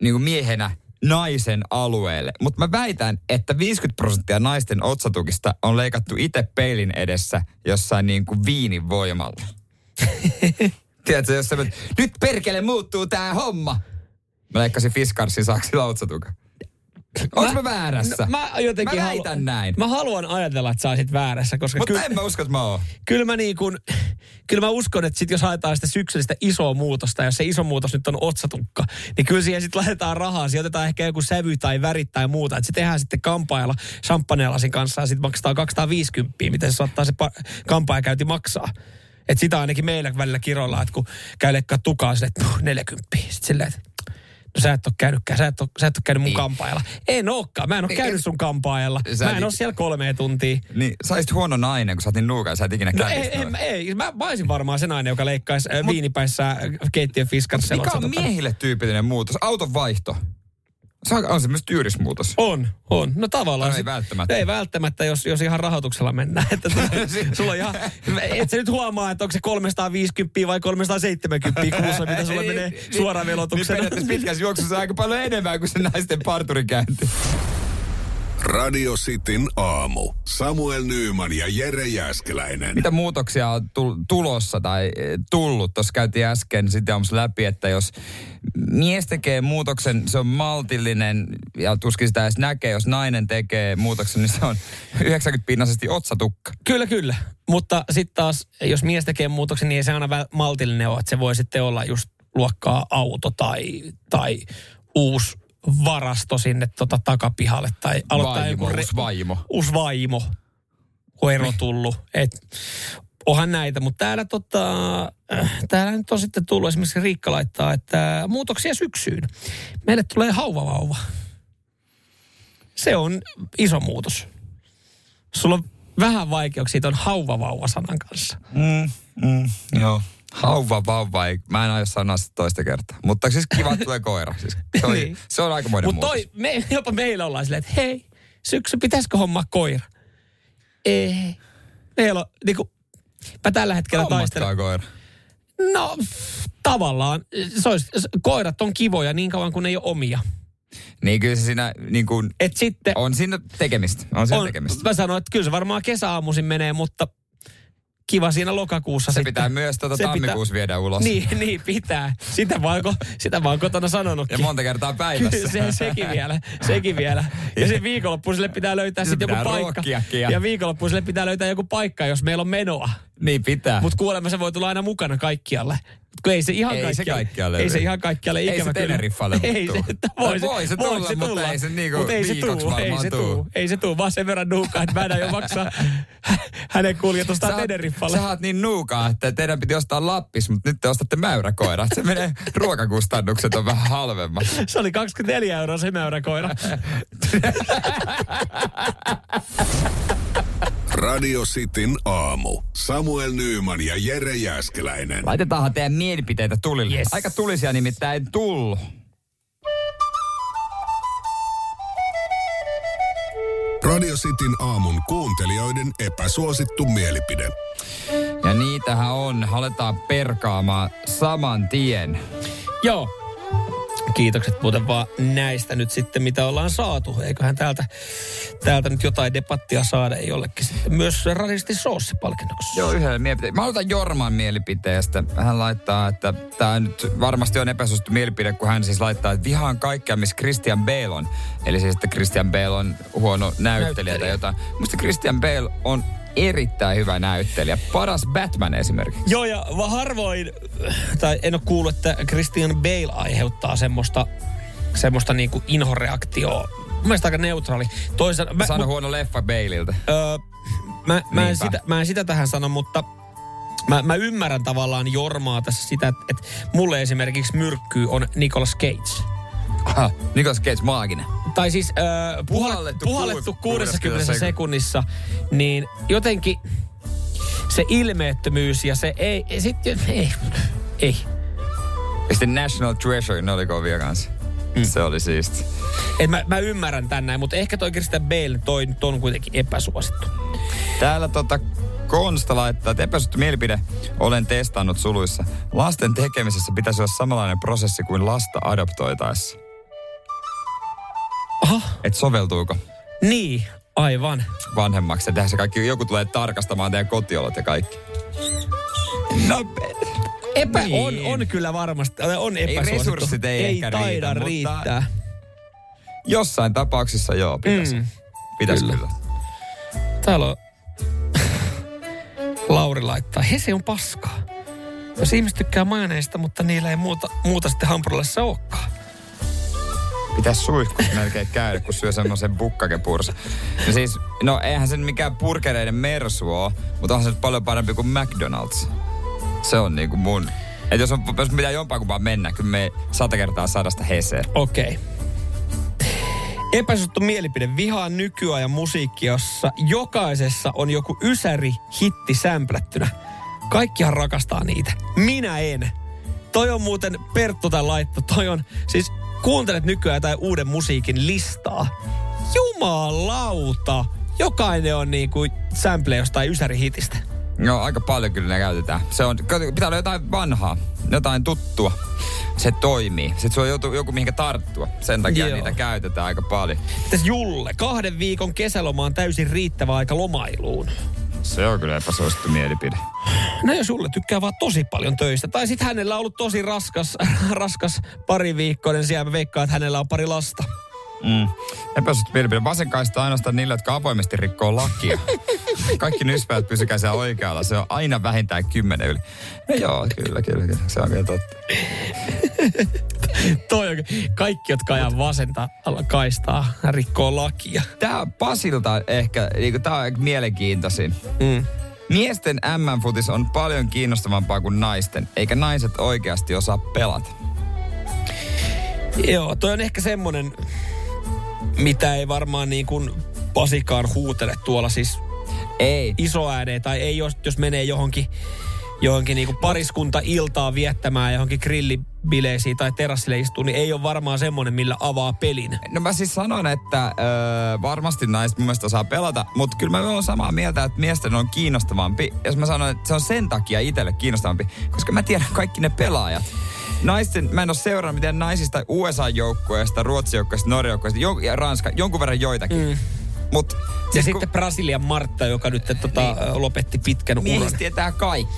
Niinku miehenä naisen alueelle. Mutta mä väitän, että 50 prosenttia naisten otsatukista on leikattu itse peilin edessä jossain niinku viinin voimalla. Tiedätkö, jos sä, nyt perkele muuttuu tää homma. Mä leikkasin Fiskarsin saksilla otsatukan. Onko mä väärässä? No, mä jotenkin Mä väitän näin. Mä haluan ajatella, että sä olisit väärässä, koska Mutta kyllä, en mä usko, että mä oon. kyllä mä niin kuin, kyllä mä uskon, että sit jos haetaan sitä syksyllistä isoa muutosta, ja jos se iso muutos nyt on otsatukka, niin kyllä siihen sitten laitetaan rahaa. Siihen otetaan ehkä joku sävy tai värit tai muuta. Että se tehdään sitten kampaajalla champagnelasin kanssa ja sitten maksetaan 250, miten se saattaa se pa- kampaajakäynti maksaa. Että sitä ainakin meillä välillä kiroillaan, että kun käy leikkaa tukaa sille, että puh, 40. Sitten silleen, että no sä et ole käynytkään, sä et ole, sä et ole käynyt mun Niin. kampaajalla. En ookaan, mä en ole Niin, käynyt sun kampaajalla. Sä Mä en et- ole siellä kolmea tuntia. Niin, sä olisit huono nainen, kun sä oot niin nuuka ja sä et ikinä No ei, ei, ei, mä, mä olisin varmaan se nainen, joka leikkaisi Mut, viinipäissä keittiön fiskarissa. Mikä on miehille tyypillinen muutos? Auton vaihto. Se on, on se myös tyyrismuutos. On, on. No tavallaan. No ei välttämättä. Ei välttämättä, jos, jos ihan rahoituksella mennään. Että tuota, sulla on ihan, et sä nyt huomaa, että onko se 350 vai 370 kuussa, mitä sulla menee suoraan Niin velotuksena. periaatteessa pitkässä juoksussa aika paljon enemmän kuin se naisten parturikäynti. Radio Cityn aamu. Samuel Nyyman ja Jere Jäskeläinen. Mitä muutoksia on tul- tulossa tai eh, tullut? Tuossa käytiin äsken sitten aamussa läpi, että jos mies tekee muutoksen, se on maltillinen ja tuskin sitä edes näkee. Jos nainen tekee muutoksen, niin se on 90-pinnaisesti otsatukka. Kyllä, kyllä. Mutta sitten taas, jos mies tekee muutoksen, niin ei se aina maltillinen ole. Että se voi sitten olla just luokkaa auto tai, tai uusi varasto sinne tota takapihalle. Tai aloittaa Vaimo, joku uusi vaimo. Uusi vaimo, kun ero tullut. Et, onhan näitä, mutta täällä, tota, äh, täällä nyt on sitten tullut esimerkiksi Riikka laittaa, että muutoksia syksyyn. Meille tulee hauvavauva. Se on iso muutos. Sulla on vähän vaikeuksia tuon hauvavauva-sanan kanssa. Mm, mm, joo. Hauva, vauva, ei, mä en aio sanoa sitä toista kertaa. Mutta siis kiva, että tulee koira. Siis se, oli, Niin. se on aikamoinen Mutta toi, me, jopa meillä ollaan silleen, että hei, syksy, pitäisikö hommaa koira? Ei. Meillä on, niinku, mä tällä hetkellä taistelen. Hommatkaa koira. No, pff, tavallaan. Se olisi, koirat on kivoja niin kauan kuin ne ei ole omia. Niin kyllä se siinä niin kuin, Et sitten, on siinä tekemistä. On siinä on, tekemistä. mä sanoin, että kyllä se varmaan kesäaamuisin menee, mutta kiva siinä lokakuussa Se sitten. pitää myös tuota tammikuussa viedä ulos. Niin, niin pitää. Sitä mä, oon, ko- sitä oon kotona sanonutkin. Ja monta kertaa päivässä. Kyllä, se, sekin vielä, sekin vielä. Ja sitten viikonloppuiselle pitää löytää sitten joku pitää paikka. ruokkiakin ja- Ja viikonloppuiselle pitää löytää joku paikka, jos meillä on menoa. Niin pitää. Mutta kuulemma se voi tulla aina mukana kaikkialle. Kun ei se ihan Ei se kaikkialle, kaikkialle Ei se ihan kaikkialle Ei se. Teneriffalle Ei se, että voi, se, Voi se tulla, mutta ei se niinku Mut ei se tuu, ei se tuu. tuu. Ei se tuu, vaan sen verran nuukaa, että mä en jo maksaa hänen kuljetustaan Sä Teneriffalle. Sä oot niin nuukaa, että teidän piti ostaa Lappis, mutta nyt te ostatte mäyräkoira. Se menee, ruokakustannukset on vähän halvemmat. Se oli 24 euroa se mäyräkoira. Radio Cityn aamu. Samuel Nyyman ja Jere Jäskeläinen. Laitetaanhan teidän mielipiteitä tulille. Yes. Aika tulisia nimittäin tullut. Radio Cityn aamun kuuntelijoiden epäsuosittu mielipide. Ja niitähän on. Aletaan perkaamaan saman tien. Joo. Kiitokset muuten vaan näistä nyt sitten, mitä ollaan saatu. Eiköhän täältä, täältä nyt jotain debattia saada jollekin sitten myös rasisti soossipalkinnoksi. Joo, yhdellä mielipiteellä. Mä aloitan Jorman mielipiteestä. Hän laittaa, että tämä nyt varmasti on epäsuosittu mielipide, kun hän siis laittaa, että vihaan kaikkea, missä Christian Bale on. Eli siis, että Christian Bale on huono näyttelijä tai Näyttelijä. jotain. Musta Christian Bale on erittäin hyvä näyttelijä. Paras Batman esimerkiksi. Joo, ja harvoin, tai en ole kuullut, että Christian Bale aiheuttaa semmoista, semmoista niinku inhoreaktioa. Mun mielestä aika neutraali. Toisaalta, mä, Sano huono leffa Baleilta. Öö, mä, mä, en sitä, mä en sitä tähän sano, mutta mä, mä ymmärrän tavallaan Jormaa tässä sitä, että, että mulle esimerkiksi myrkky on Nicolas Cage. Aha, Nicolas Cage, maaginen. Tai siis öö, puhallettu, Puhallettu puhallettu ku- 60 60 sekunnissa, niin jotenkin se ilmeettömyys ja se ei, ei, sit, ei, ei. Ja sitten National Treasure, ne oli kovia kanssa. Mm. Se oli siisti. Et mä, mä ymmärrän tän näin, mutta ehkä toi Christian Bale toi on kuitenkin epäsuosittu. Täällä tota Konsta laittaa, että epäsuosittu mielipide olen testannut suluissa. Lasten tekemisessä pitäisi olla samanlainen prosessi kuin lasta adoptoitaessa. Aha. Et soveltuuko Niin, aivan. vanhemmaksi? Tehdään se kaikki, joku tulee tarkastamaan teidän kotiolot ja kaikki. No, Epä, Niin. on, on kyllä varmasti, on epäsuosittu. resurssit ei ehkä taida riitä, riittää. Jossain tapauksissa joo, pitäisi. Mm. Pitäisi kyllä. kyllä. Täällä on Lauri laittaa, hese on paskaa. Jos ihmiset tykkää majoneista, mutta niillä ei muuta, muuta sitten hampurilaisessa olekaan. Pitäisi suihkus melkein käydä, kun syö semmoisen bukkakepursa. No siis, no eihän se mikään purkereiden mersu ole, mutta onhan se paljon parempi kuin McDonald's. Se on niinku mun. Et jos, on, jos pitää jompaa kumpaa mennä, kyllä me sata kertaa sadasta heseen. Okei. Okay. Epäsuosittu mielipide. Vihaan nykyajan musiikki, jossa jokaisessa on joku ysäri hitti sämplättynä. Kaikkihan rakastaa niitä. Minä en. Toi on muuten Perttu tai laitto. Toi on, siis kuuntelet nykyään tai uuden musiikin listaa. Jumalauta! Jokainen on niin kuin sample jostain ysäri hitistä. No aika paljon kyllä ne käytetään. Se on, pitää olla jotain vanhaa, jotain tuttua. Se toimii. Sitten sulla on joku, joku mihinkä tarttua. Sen takia Joo. niitä käytetään aika paljon. Mites Julle, kahden viikon kesäloma on täysin riittävä aika lomailuun. Se on kyllä epäsuosittu mielipide. No jos sulle tykkää vaan tosi paljon töistä. Tai sitten hänellä on ollut tosi raskas, raskas pari viikkoinen siellä. Mä veikkaan, että hänellä on pari lasta. Mm. Epäsuosittu mielipide. Vasenkaista ainoastaan niillä, jotka avoimesti rikkoo lakia. Kaikki nyspäät pysykää siellä oikealla. Se on aina vähintään kymmenen yli. No joo, kyllä, kyllä, kyllä. Se on kyllä totta. Toi on, kaikki, jotka ajan vasenta kaistaa, rikkoo lakia. Tää Pasilta ehkä, niin tää on mielenkiintoisin. Mm. Miesten MM-futis on paljon kiinnostavampaa kuin naisten, eikä naiset oikeasti osaa pelata. Joo, toi on ehkä semmonen, mitä ei varmaan niin kuin Pasikaan huutele tuolla siis ei. iso ääneen, tai ei jos, jos menee johonkin, johonkin niin kuin pariskunta iltaa viettämään johonkin grillibileisiin tai terassille istuu, niin ei ole varmaan semmoinen, millä avaa pelin. No mä siis sanon, että öö, varmasti naiset mun mielestä osaa pelata, mutta kyllä mä olen samaa mieltä, että miesten on kiinnostavampi. Jos mä sanon, että se on sen takia itselle kiinnostavampi, koska mä tiedän kaikki ne pelaajat naisten, mä en ole seurannut miten naisista USA-joukkueesta, Ruotsin joukkueesta, Norjan joukkueesta ja Ranska, jonkun verran joitakin. Mm. Mut, ja siis sitten kun... Brasilian Martta, joka nyt tota, niin. lopetti pitkän Miehistä uran. tietää kaikki.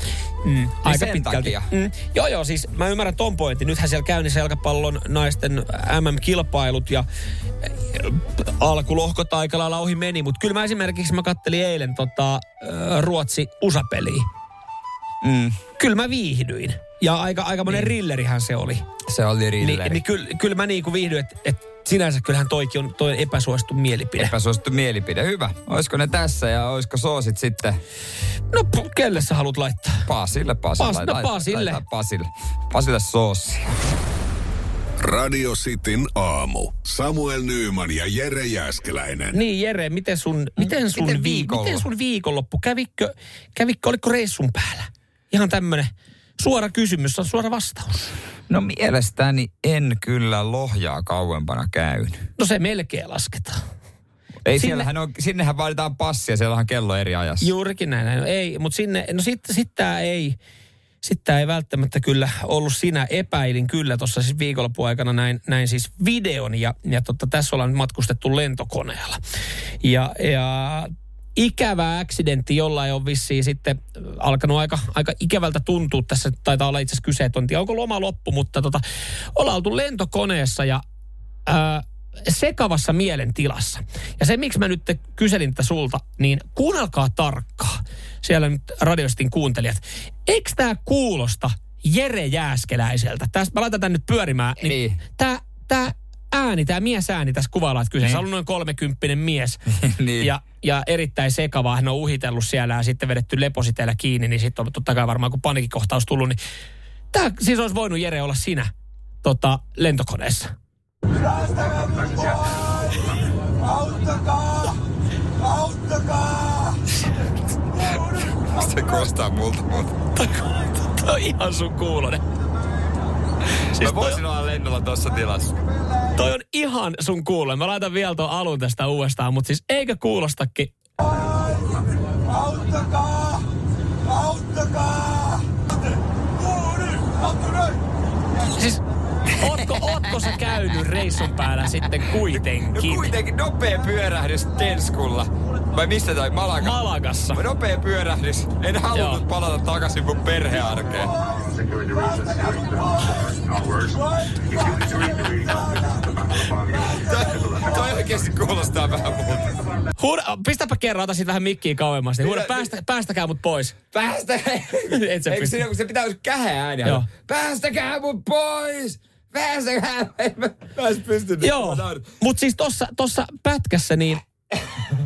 Mm, niin aika pitkälti. Mm. Joo, joo, siis mä ymmärrän ton pointin. Nythän siellä käynnissä jalkapallon naisten MM-kilpailut ja alkulohkot aika lailla ohi meni. Mutta kyllä mä esimerkiksi mä kattelin eilen tota, Ruotsi-USA-peliä. Mm. Kyllä mä viihdyin. Ja aika, aika monen niin. rillerihän se oli. Se oli rilleri. Ni, niin kyllä, kyllä mä niinku viihdyin, että et sinänsä kyllähän toikin on toi epäsuosittu mielipide. Epäsuosittu mielipide, hyvä. Olisiko ne tässä ja olisiko soosit sitten? No kelle sä haluat laittaa? Pasille, Pasille. Pas, no Pasille. Pasille. Pasille soosi. Radio Cityn aamu. Samuel Nyyman ja Jere Jäskeläinen. Niin Jere, miten sun, miten sun, miten vi, miten sun viikonloppu? Kävikö, kävikö, oliko reissun päällä? Ihan tämmönen Suora kysymys on suora vastaus. No mielestäni en kyllä lohjaa kauempana käynyt. No se melkein lasketaan. Ei sinne, siellähän on, sinnehän vaaditaan passia, siellä on kello eri ajassa. Juurikin näin, no ei, mutta sinne, no sitten sit tää ei, tämä ei välttämättä kyllä ollut sinä. Epäilin kyllä tuossa siis viikonloppuaikana näin, näin siis videon ja, ja totta, tässä ollaan matkustettu lentokoneella. Ja, ja ikävä accidentti, jollain on vissiin sitten alkanut aika, aika ikävältä tuntua tässä. Taitaa olla itse asiassa kyse, että on tiedä, onko loma loppu, mutta tota, ollaan oltu lentokoneessa ja ää, sekavassa mielentilassa. Ja se, miksi mä nyt kyselin tätä sulta, niin kuunnelkaa tarkkaa. Siellä nyt radiostin kuuntelijat. Eikö tämä kuulosta Jere Jääskeläiseltä? Tästä mä laitan tän nyt pyörimään. Niin, niin. Tämä tää ääni, tämä mies ääni tässä kuvalla, että kyseessä niin. on noin kolmekymppinen mies. niin. ja, ja erittäin sekava. Hän on uhitellut siellä ja sitten vedetty lepositeellä kiinni, niin sitten on totta kai varmaan kun panikikohtaus tullut, niin tämä siis olisi voinut Jere olla sinä tota, lentokoneessa. Auttakaa! Auttakaa! Se kostaa multa, mutta... Tämä on ihan sun kuulonen. Siis Mä voisin toi... olla lennolla tuossa tilassa. Toi on ihan sun kuulle. Mä laitan vielä tuon alun tästä uudestaan, mutta siis eikö kuulostakin? Auttakaa! Auttakaa! Ootko, ootko sä käynyt reissun päällä sitten kuitenkin? No kuitenkin nopea pyörähdys Tenskulla. Vai mistä toi? Malaga? Malagassa. Nopea pyörähdys. En halunnut Joo. palata takaisin mun perhearkeen. Toi oikeesti kuulostaa vähän muuta. Huuda, pistäpä kerran, ota siitä vähän mikkiä kauemmas. Niin huuda, päästä, päästäkää mut pois. Päästä... Et sä Eikö kun se pitää olla käheä ääni? Joo. Päästäkää mut pois! Päästäkää! En mä pääs pysty. Joo, mutta siis tossa, tossa pätkässä niin...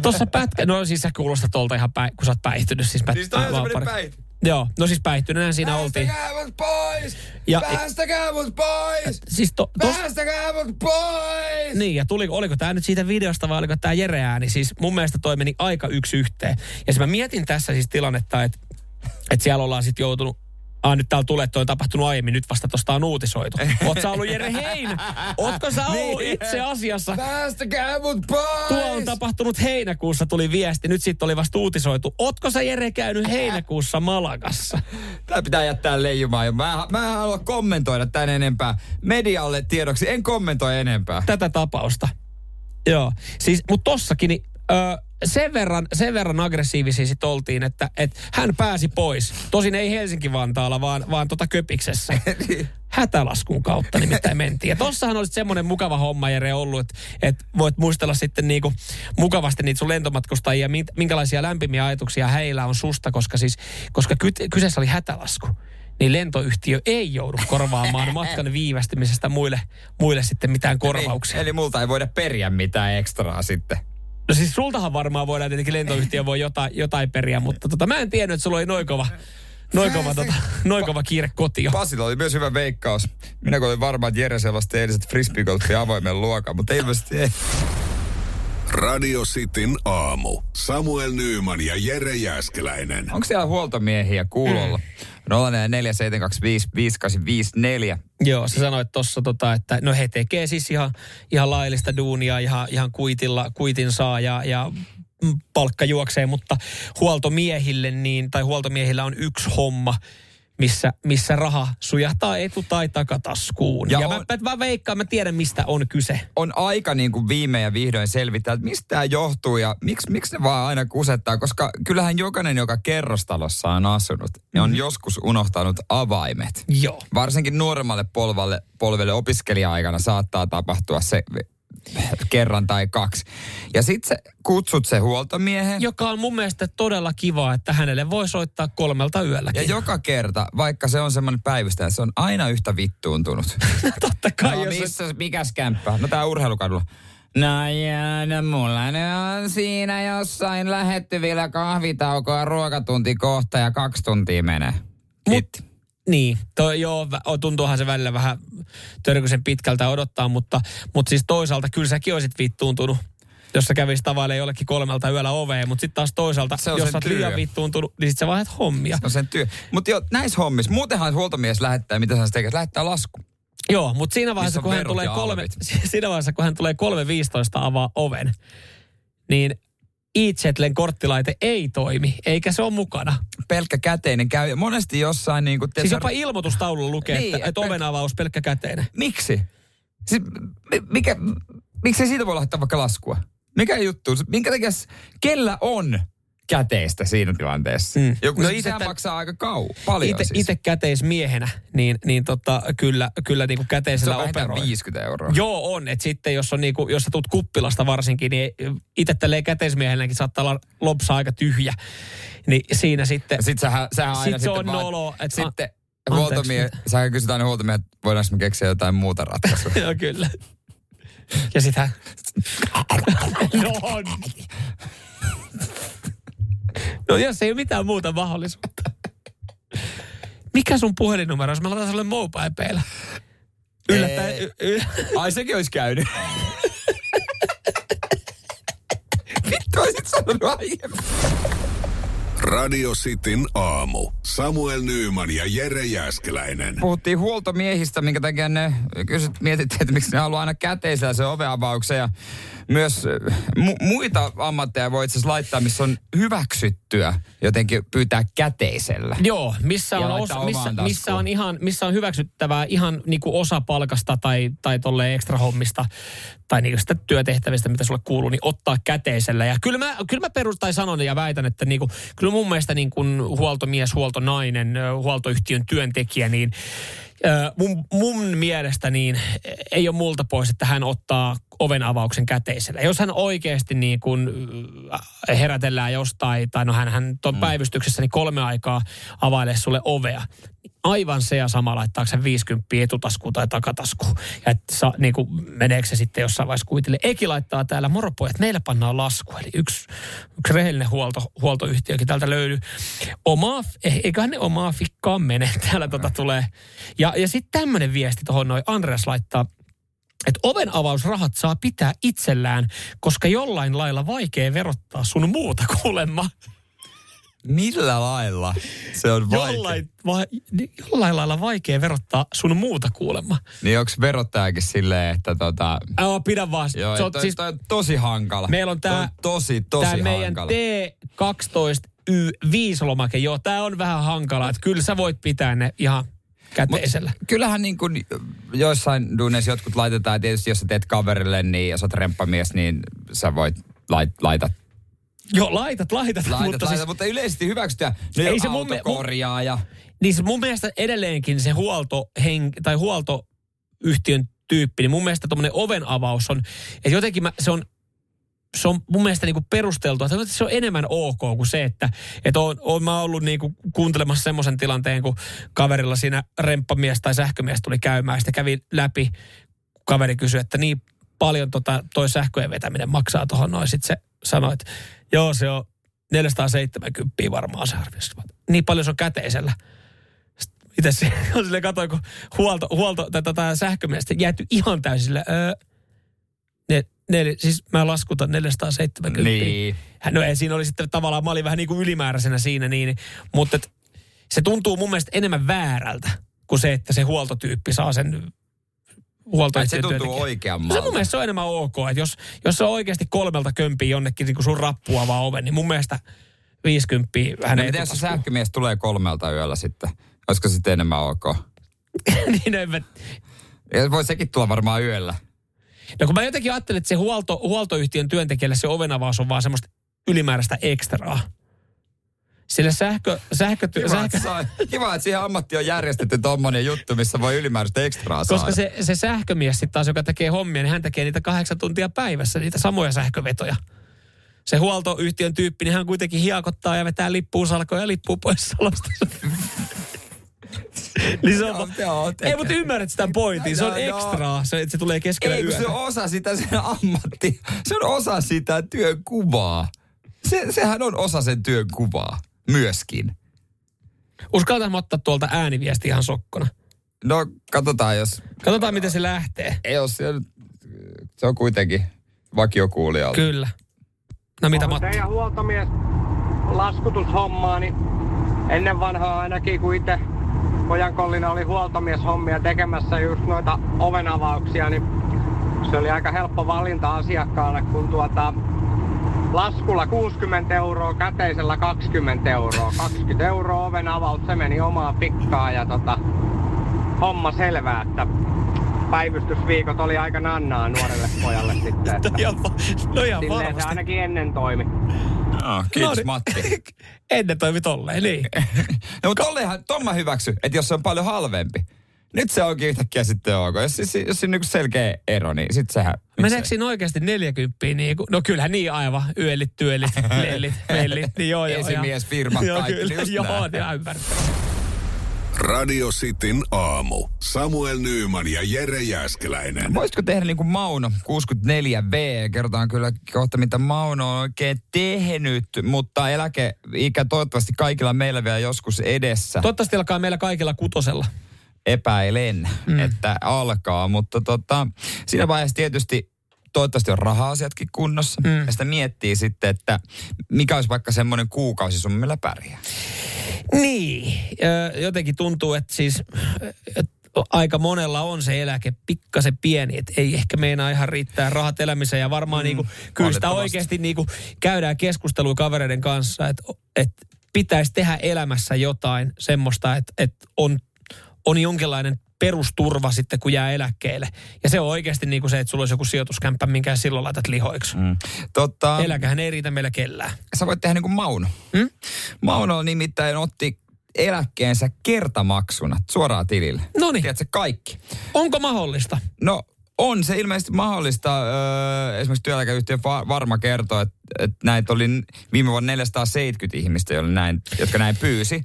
Tossa pätkä... No siis sä kuulostat tolta ihan päi, kun sä oot päihtynyt. Siis, pät, Siis toi on semmonen. Joo, no siis päihtyneenä siinä oltiin. Päästäkää mut pois! Ja- Päästäkää mut pois! Siis to, tos, Päästäkää mut pois! Niin, ja tuli, oliko tämä nyt siitä videosta vai oliko tämä Jere ääni? Siis mun mielestä toi meni aika yksi yhteen. Ja siis mä mietin tässä siis tilannetta, että, että siellä ollaan sitten joutunut Ah, nyt täällä tulee, toi on tapahtunut aiemmin, nyt vasta tosta on uutisoitu. Oot sä ollut Jere Heinä? Ootko sä ollut Niin. itse asiassa? Päästäkää mut pois! Tuo on tapahtunut heinäkuussa, tuli viesti. Nyt sitten oli vasta uutisoitu. Ootko sä Jere käynyt heinäkuussa Malagassa? Tää pitää jättää leijumaan. Mä, mä en halua kommentoida tän enempää. Medialle tiedoksi en kommentoi enempää. Tätä tapausta. Joo. Siis, mutta tossakin, niin, ö, sen, verran, sen verran aggressiivisia sit oltiin, että, että hän pääsi pois. Tosin ei Helsinki-Vantaalla, vaan, vaan tota Köpiksessä. Hätälaskun kautta nimittäin mentiin. Ja tossahan olisi semmoinen mukava homma, Jere, ollut, että, että voit muistella sitten niinku mukavasti niitä sun lentomatkustajia, minkälaisia lämpimiä ajatuksia heillä on susta, koska siis, koska ky- kyseessä oli hätälasku niin lentoyhtiö ei joudu korvaamaan matkan viivästymisestä muille, muille sitten mitään korvauksia. Eli, eli multa ei voida periä mitään ekstraa sitten. No siis sultahan varmaan voidaan tietenkin lentoyhtiö voi jotain, jotain periä, mutta tota, mä en tiennyt, että sulla oli noin kova, noin kova, tota, noin kova kiire kotiin. Pasilla oli myös hyvä veikkaus. Minä olin varma, että Jere selosti eiliset frisbeegolfin avoimen luokan, mutta ilmeisesti ei. Radio Cityn aamu. Samuel Nyyman ja Jere Jäskeläinen. Onko siellä huoltomiehiä kuulolla? Mm. 0447255854. Joo, sä sanoit tuossa, tota, että no he tekee siis ihan, ihan laillista duunia, ihan, ihan kuitilla, kuitin saa ja, ja palkka juoksee, mutta huoltomiehille niin, tai huoltomiehillä on yksi homma, missä, missä raha sujahtaa etu- tai takataskuun. Ja Ja, on- mä, mä, veikkaan, mä tiedän mistä on kyse. On aika niin kuin viime ja vihdoin selvittää, että mistä tämä johtuu ja miksi, miksi ne vaan aina kusettaa. Koska kyllähän jokainen, joka kerrostalossa on asunut, mm. on joskus unohtanut avaimet. Joo. Varsinkin nuoremmalle polvalle, polvelle opiskelija-aikana saattaa tapahtua se kerran tai kaksi. Ja sit sä kutsut se huoltomiehen. Joka on mun mielestä todella kiva, että hänelle voi soittaa kolmelta yölläkin. Ja joka kerta, vaikka se on semmoinen päivystäjä, se on aina yhtä vittuuntunut. Totta kai, no, jos missä, mikäs kämppä? No tää urheilukadulla. No jää, no mulla ne on siinä jossain lähettyvillä kahvitauko ja ruokatunti kohta ja kaksi tuntia menee. Mut, niin, toi, joo, tuntuuhan se välillä vähän törkyisen pitkältä odottaa, mutta, mutta siis toisaalta kyllä säkin olisit vittuuntunut jos sä kävisit tavallaan jollekin kolmelta yöllä oveen, mutta sitten taas toisaalta, Se on jos sä oot liian vittuuntunut, niin sit sä vaihdat hommia. Se on sen työ. Mutta jo näissä hommissa, muutenhan huoltomies lähettää, mitä hän tekee, lähettää lasku. Joo, mutta siinä vaiheessa, kun hän, tulee kolme, siinä vaiheessa, kun hän tulee 3.15 avaa oven, niin e-Chatlen korttilaite ei toimi, eikä se ole mukana. Pelkkä käteinen käy. Monesti jossain niin kuin... Siis jopa ilmoitustaululla lukee, Niin, että, että et- oven avaus pelkkä käteinen. Miksi? Siis, mi- mikä, miksi siitä voi laittaa vaikka laskua? Mikä juttu? Minkä takia, kellä on käteistä siinä tilanteessa? Mm. Joku No no ite sehän tä- maksaa aika kauan, paljon Ite, siis. Itse käteismiehenä, niin, niin tota, kyllä, kyllä niin kuin se käteisellä on vähintään operoi. 50 euroa. Joo, on. Että sitten jos, on niinku, jos sä tulet kuppilasta varsinkin, niin itse tälleen käteismiehenäkin saattaa olla lopsa aika tyhjä. Niin siinä sitten... Sitten sähän, sähän aina Sit se on vaan- nolo, et- sitten a- huoltomie, sähän kysyt aina huoltomie, että voidaanko me keksiä jotain muuta ratkaisua. Joo, kyllä. Ja sit hän... no on. No jos ei ole mitään muuta mahdollisuutta. Mikä sun puhelinnumero, jos mä laitan sulle mobile Yllättäen... Y- y- Ai sekin olisi käynyt. Vittu olisit sanonut aiemmin. Radio Cityn aamu. Samuel Nyyman ja Jere Jäskeläinen. Puhuttiin huoltomiehistä, minkä takia ne kysyt, mietittiin, että miksi ne haluaa aina käteisellä se oveavauksen. Ja myös äh, mu- muita ammatteja voi itse laittaa, missä on hyväksyttyä jotenkin pyytää käteisellä. Joo, missä on, osa, missä, missä, on ihan, missä on hyväksyttävää ihan niinku osa palkasta tai, tai tolle ekstra hommista tai niinku sitä työtehtävistä, mitä sulle kuuluu, niin ottaa käteisellä. Ja kyllä mä, kyllä mä perus, tai sanon ja väitän, että niinku, kyllä mun mielestä niin kuin huoltomies, huoltonainen, huoltoyhtiön työntekijä, niin mun, mun mielestä niin ei ole multa pois, että hän ottaa oven avauksen käteisellä. Jos hän oikeasti niin kun äh, herätellään jostain, tai no hän, hän tuon mm. päivystyksessä niin kolme aikaa availee sulle ovea, aivan se ja sama laittaako sen 50 etutaskuun tai takataskuun. Ja että sa, niin kuin, meneekö se sitten jossain vaiheessa kuitille. Eki laittaa täällä moropojat, meillä pannaan lasku. Eli yksi, yksi rehellinen huolto, huoltoyhtiökin täältä löytyy. Omaa, eh, eiköhän ne omaa fikkaan mene. Täällä tota tulee. Ja, ja sitten tämmöinen viesti tuohon noin Andreas laittaa että oven avausrahat saa pitää itsellään, koska jollain lailla vaikea verottaa sun muuta kuulemma. Millä lailla? Se on vaikea. Jollain, va, jollain lailla vaikea verottaa sun muuta kuulemma. Niin onko verottajakin silleen, että tota... Ää, pidä vaan. Joo, Se on toi, siis- toi on tosi hankala. Meillä on tää, tosi, tosi tää meidän hankala. T12 Y5-lomake. Joo, tää on vähän hankala. Että kyllä sä voit pitää ne ihan käteisellä. Mut kyllähän niin kuin joissain duuneissa jotkut laitetaan, tietysti jos sä teet kaverille, niin jos oot remppamies, niin sä voit lait, laitat Joo, laitat, laitat. Laitat, mutta, laitat, siis, mutta yleisesti hyväksytään. Ei se mun me- autokorjaaja. niin se mun mielestä edelleenkin se huolto tai huoltoyhtiön tyyppi, niin mun mielestä tuommoinen oven avaus on, että jotenkin mä, se on se on mun mielestä niinku perusteltua, että se on enemmän ok kuin se, että, että oon, oon mä ollut niinku kuuntelemassa semmoisen tilanteen, kun kaverilla siinä remppamies tai sähkömies tuli käymään, sitten kävi läpi, kaveri kysyi, että niin paljon tota, toi sähköjen vetäminen maksaa tuohon noin. Sitten se sanoi, että joo, se on 470 varmaan se arvioisi. Niin paljon se on käteisellä. Itse se on silleen katsoin, kun huolto, huolto tota, sähkömiestä jääty ihan täysin sille, öö, ne, ne, siis mä laskutan 470. Niin. No ei, siinä oli sitten tavallaan, mä olin vähän niin kuin ylimääräisenä siinä, niin, mutta et, se tuntuu mun mielestä enemmän väärältä kuin se, että se huoltotyyppi saa sen huoltoyhtiön se tuntuu oikeammalta. Se mun mielestä se on enemmän ok, että jos, jos se on oikeasti kolmelta kömpiä jonnekin niin kuin sun rappua vaan oven, niin mun mielestä 50 No, hänen miten jos se sähkömies tulee kolmelta yöllä sitten? Olisiko sitten enemmän ok? niin en mä, Ja voi sekin tulla varmaan yöllä. No kun mä jotenkin ajattelin, että se huolto, huoltoyhtiön työntekijälle se ovenavaus on vaan semmoista ylimääräistä ekstraa. Sillä sähkö, sähkö, Kiva, sähkö että, saa, kiva, että siihen ammattiin on järjestetty tommonen juttu, missä voi ylimääräistä ekstraa saada. koska se, se sähkömies sitten taas, joka tekee hommia, niin hän tekee niitä kahdeksan tuntia päivässä, niitä samoja sähkövetoja. Se huoltoyhtiön tyyppi, niin hän kuitenkin hiakottaa ja vetää lippuun salkoja ja lippuu pois salosta. niin se on, Joo, ei, mutta ymmärrät sitä pointin. Se on No, no. ekstraa, se, että se tulee keskellä Ei, yötä. se on osa sitä sen ammatti. Se on osa sitä työn kuvaa. Se, sehän on osa sen työn kuvaa myöskin. Uskaltaan ottaa tuolta ääniviesti ihan sokkona. No, katsotaan jos... Katsotaan, miten se lähtee. Ei ole se, se on kuitenkin vakiokuulijalla. Kyllä. No mitä Matti? teidän huoltomies laskutushommaa, niin ennen vanhaa ainakin, kun itse pojankollina oli huoltomieshommia tekemässä just noita ovenavauksia, niin se oli aika helppo valinta asiakkaalle, kun tuota laskulla 60 euroa, käteisellä 20 euroa. 20 euroa oven avaus, se meni omaa pikkaa ja tota, homma selvää, että päivystysviikot oli aika nannaa nuorelle pojalle sitten. Että No ihan, no ihan se varmasti. ainakin ennen toimi. Oh, kiitos No niin. Matti. Ennen toimi tolleen, niin. No, mutta tollehan, ton mä hyväksyn, että jos se on paljon halvempi. Nyt se onkin yhtäkkiä sitten ok. Jos, jos, jos siinä on niinku selkeä ero, niin sit sehän... Meneekö siinä oikeasti 40 niin kuin, no kyllähän niin aivan, yölit, työlit, lellit, mellit, niin joo joo. Esimies, firmat, joo, kaikki, kyllä, just joo, näin. ihan ymmärtää. Radio Cityn aamu. Samuel Nyyman ja Jere Jäskeläinen. Voisitko tehdä niin kuin Mauno 64V? Kerrotaan kyllä kohta, mitä Mauno on oikein tehnyt, mutta eläkeikä toivottavasti kaikilla meillä vielä joskus edessä. Toivottavasti alkaa meillä kaikilla kutosella. Epäilen, mm. että alkaa, mutta tota, siinä vaiheessa tietysti toivottavasti on raha-asiatkin kunnossa. Mm. Ja sitä miettii sitten, että mikä olisi vaikka semmoinen kuukausi sun millä pärjää. Niin, jotenkin tuntuu, että siis et aika monella on se eläke pikkasen pieni, että ei ehkä meinaa ihan riittää rahat elämiseen. Ja varmaan mm, niinku, kyllä sitä oikeasti niinku käydään keskustelua kavereiden kanssa, että et pitäisi tehdä elämässä jotain semmoista, että et on, on jonkinlainen perusturva sitten, kun jää eläkkeelle. Ja se on oikeasti niinku se, että sulla olisi joku sijoituskämppä, minkä silloin laitat lihoiksi. Mm. Totta, Eläkähän ei riitä meillä kellään. sä voit tehdä niin kuin Mauno. Mm? Mauno nimittäin otti eläkkeensä kertamaksuna suoraan tilille. No niin. Tiedätkö, kaikki. Onko mahdollista? No on se ilmeisesti mahdollista. Öö, esimerkiksi työeläkeyhtiö Va- Varma kertoo, että, että näitä oli viime vuonna 470 ihmistä, joille näin, jotka näin pyysi.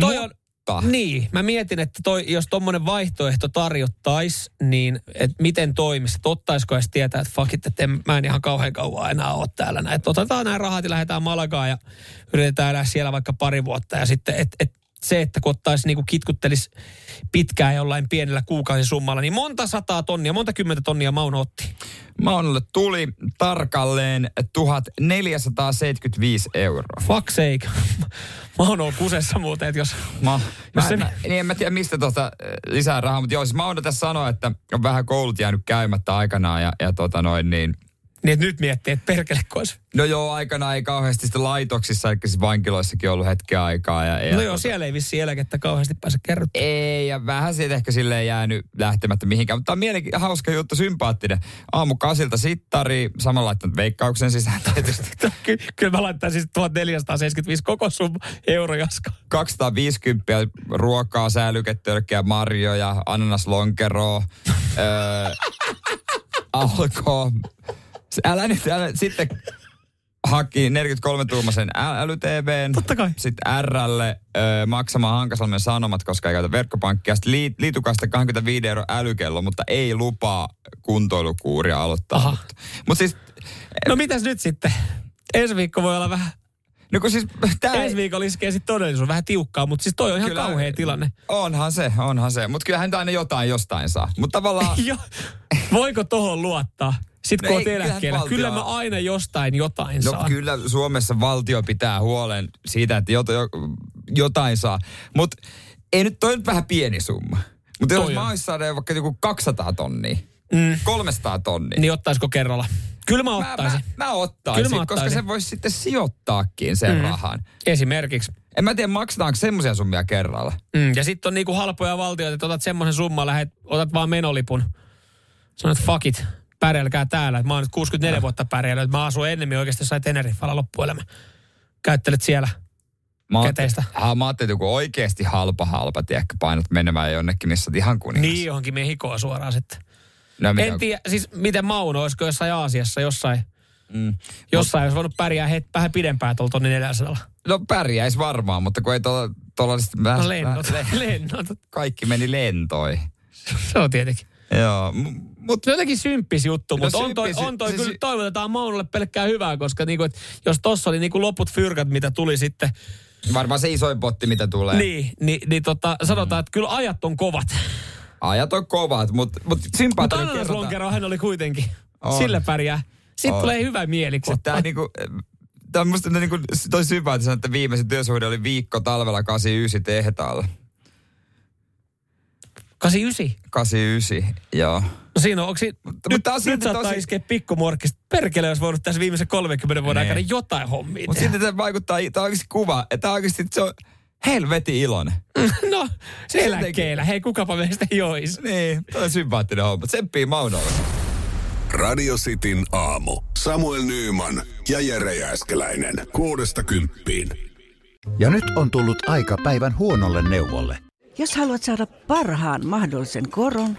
Toi on, Mutta Niin, mä mietin, että toi, jos tommonen vaihtoehto tarjottaisi, niin et miten toimisi? Et Ottaisiko edes tietää, että fuck it, että en, mä en ihan kauhean kauan enää ole täällä. Et otetaan nämä rahat ja lähdetään Malagaan ja yritetään elää siellä vaikka pari vuotta. Ja sitten, et, et se, että kun ottaisi niinku kitkuttelis pitkään jollain pienellä kuukausisummalla, niin monta sataa tonnia, monta kymmentä tonnia Mauno otti. Maunolle tuli tarkalleen 1475 euroa. Fuck sake. Mauno on kusessa muuten, että jos... Mä, Jos mä, se- mä, niin en mä tiedä mistä tuosta äh, lisää rahaa, mutta joo, siis Mauno tässä sanoi, että on vähän koulut jäänyt käymättä aikanaan ja, ja tota noin niin, Niin, että nyt miettii, että perkele kois. No joo, aikana ei kauheasti sitten laitoksissa, eli siis vankiloissakin ollut hetken aikaa. Ja, ja No joo, siellä ei vissi eläkettä kauheasti pääse kerrottua. Ei, ja vähän siitä ehkä silleen jäänyt lähtemättä mihinkään. Mutta tämä on mielenki- hauska juttu, sympaattinen. Aamu kasilta sittari, samalla laittanut veikkauksen sisään tietysti. Ky- kyllä mä laittaisin siis 1475 koko summa eurojaska. 250 ruokaa, säilyketölkkiä, marjoja, ananaslonkeroa, öö, alkoi. Älä nyt, älä, sitten haki 43-tuumaisen äly-TVn. Totta kai. Sitten Rlle ö, maksamaan Hankasalmen sanomat, koska ei käytä verkkopankkia. Sitten liit, liitukasta 25 euro älykello, mutta ei lupaa kuntoilukuuria aloittaa. Mutta mut siis, No mitäs nyt sitten? Ensi viikko voi olla vähän... no kun siis tää ei- Ensi viikolla iskee sitten todellisuus vähän tiukkaa, mutta siis toi on ihan Kyllä. kauhea tilanne. Onhan se, onhan se. Mutta kyllähän aina jotain jostain saa. Mutta tavallaan... Jo, voiko tohon luottaa? Sitten No kun ei, eläkkeellä. valtio- Kyllä mä aina jostain jotain No saan. kyllä Suomessa valtio pitää huolen siitä, että jot, jo, jotain saa. Mutta ei nyt, toi nyt vähän pieni summa. Mutta jos mä on. ois saada vaikka joku 200 tonnia, Mm. 300 tonnia. Niin ottaisiko kerralla? Kyllä mä mä, ottaisin. mä, mä ottaisin, Kyllä mä koska ottaisin. se voisi sitten sijoittaakin sen Mm. rahan. Esimerkiksi. En mä tiedä, maksetaanko semmoisia summia kerralla. Mm. Ja sitten on niinku halpoja valtioita, että otat semmoisen summan, lähet, otat vaan menolipun. Sanoit, fuck it, pärjälkää täällä. Mä oon nyt 64 vuotta pärjännyt. Mä asun ennemmin oikeasti jossain Teneriffalla loppuelämä. Käyttelet siellä. Mä Käteistä. Ah, mä ajattelin, että joku oikeasti halpa halpa, tiedätkö, painat menemään jonnekin, missä ihan kuningas. Niin johonkin Mehikoa suoraan sitten. No, mitä- En tiedä, siis miten Mauno, olisiko jossain Aasiassa, jossain, Mm. jossain olisi voinut pärjää het, vähän pidempään tuolla tonni 400. No pärjäis varmaan, mutta kun ei tuolla, tuolla sit vähän, No lennot, vähän- lennot. kaikki meni lentoihin. Se on tietenkin. Joo, mut Se on jotenkin symppis juttu, No mutta on toi, on toi siis- kyllä, toivotetaan Maunolle pelkkää hyvää, koska niinku, et jos tossa oli niinku loput fyrkat, mitä tuli sitten, varmaan se isoin potti, mitä tulee. niin, niin, niin tota, sanotaan, että kyllä ajat on kovat. Ajat on kovat, mutta mut sympaattinen kerrotaan. ananaslonkeroa hän oli kuitenkin. On. Sillä pärjää. Sitten On. tulee hyvä mieli. kun Sitten tää ottaa- niinku, on musta niinku, toi sympaattisen, että viimeisin työsuhde oli viikko talvella 89 tehtaalla. 89. 89, joo. No siinä on, onko si- nyt, nyt silti saattaa tosi- iskeä pikkumorkkista. Perkele olisi voinut tässä viimeisen 30 vuoden Niin. aikana jotain hommia Mutta sitten se vaikuttaa, tää on oikeasti kuva, että oikeasti se on helvetin iloinen. No, se eläkkeellä. Hei, kukapa meistä jois. Niin, toi on sympaattinen homma. Tsemppii Maunolle. Radio Cityn aamu. Samuel Nyyman ja Jere Jääskeläinen. Kuudesta kymppiin. Ja nyt on tullut aika päivän huonolle neuvolle. Jos haluat saada parhaan mahdollisen koron,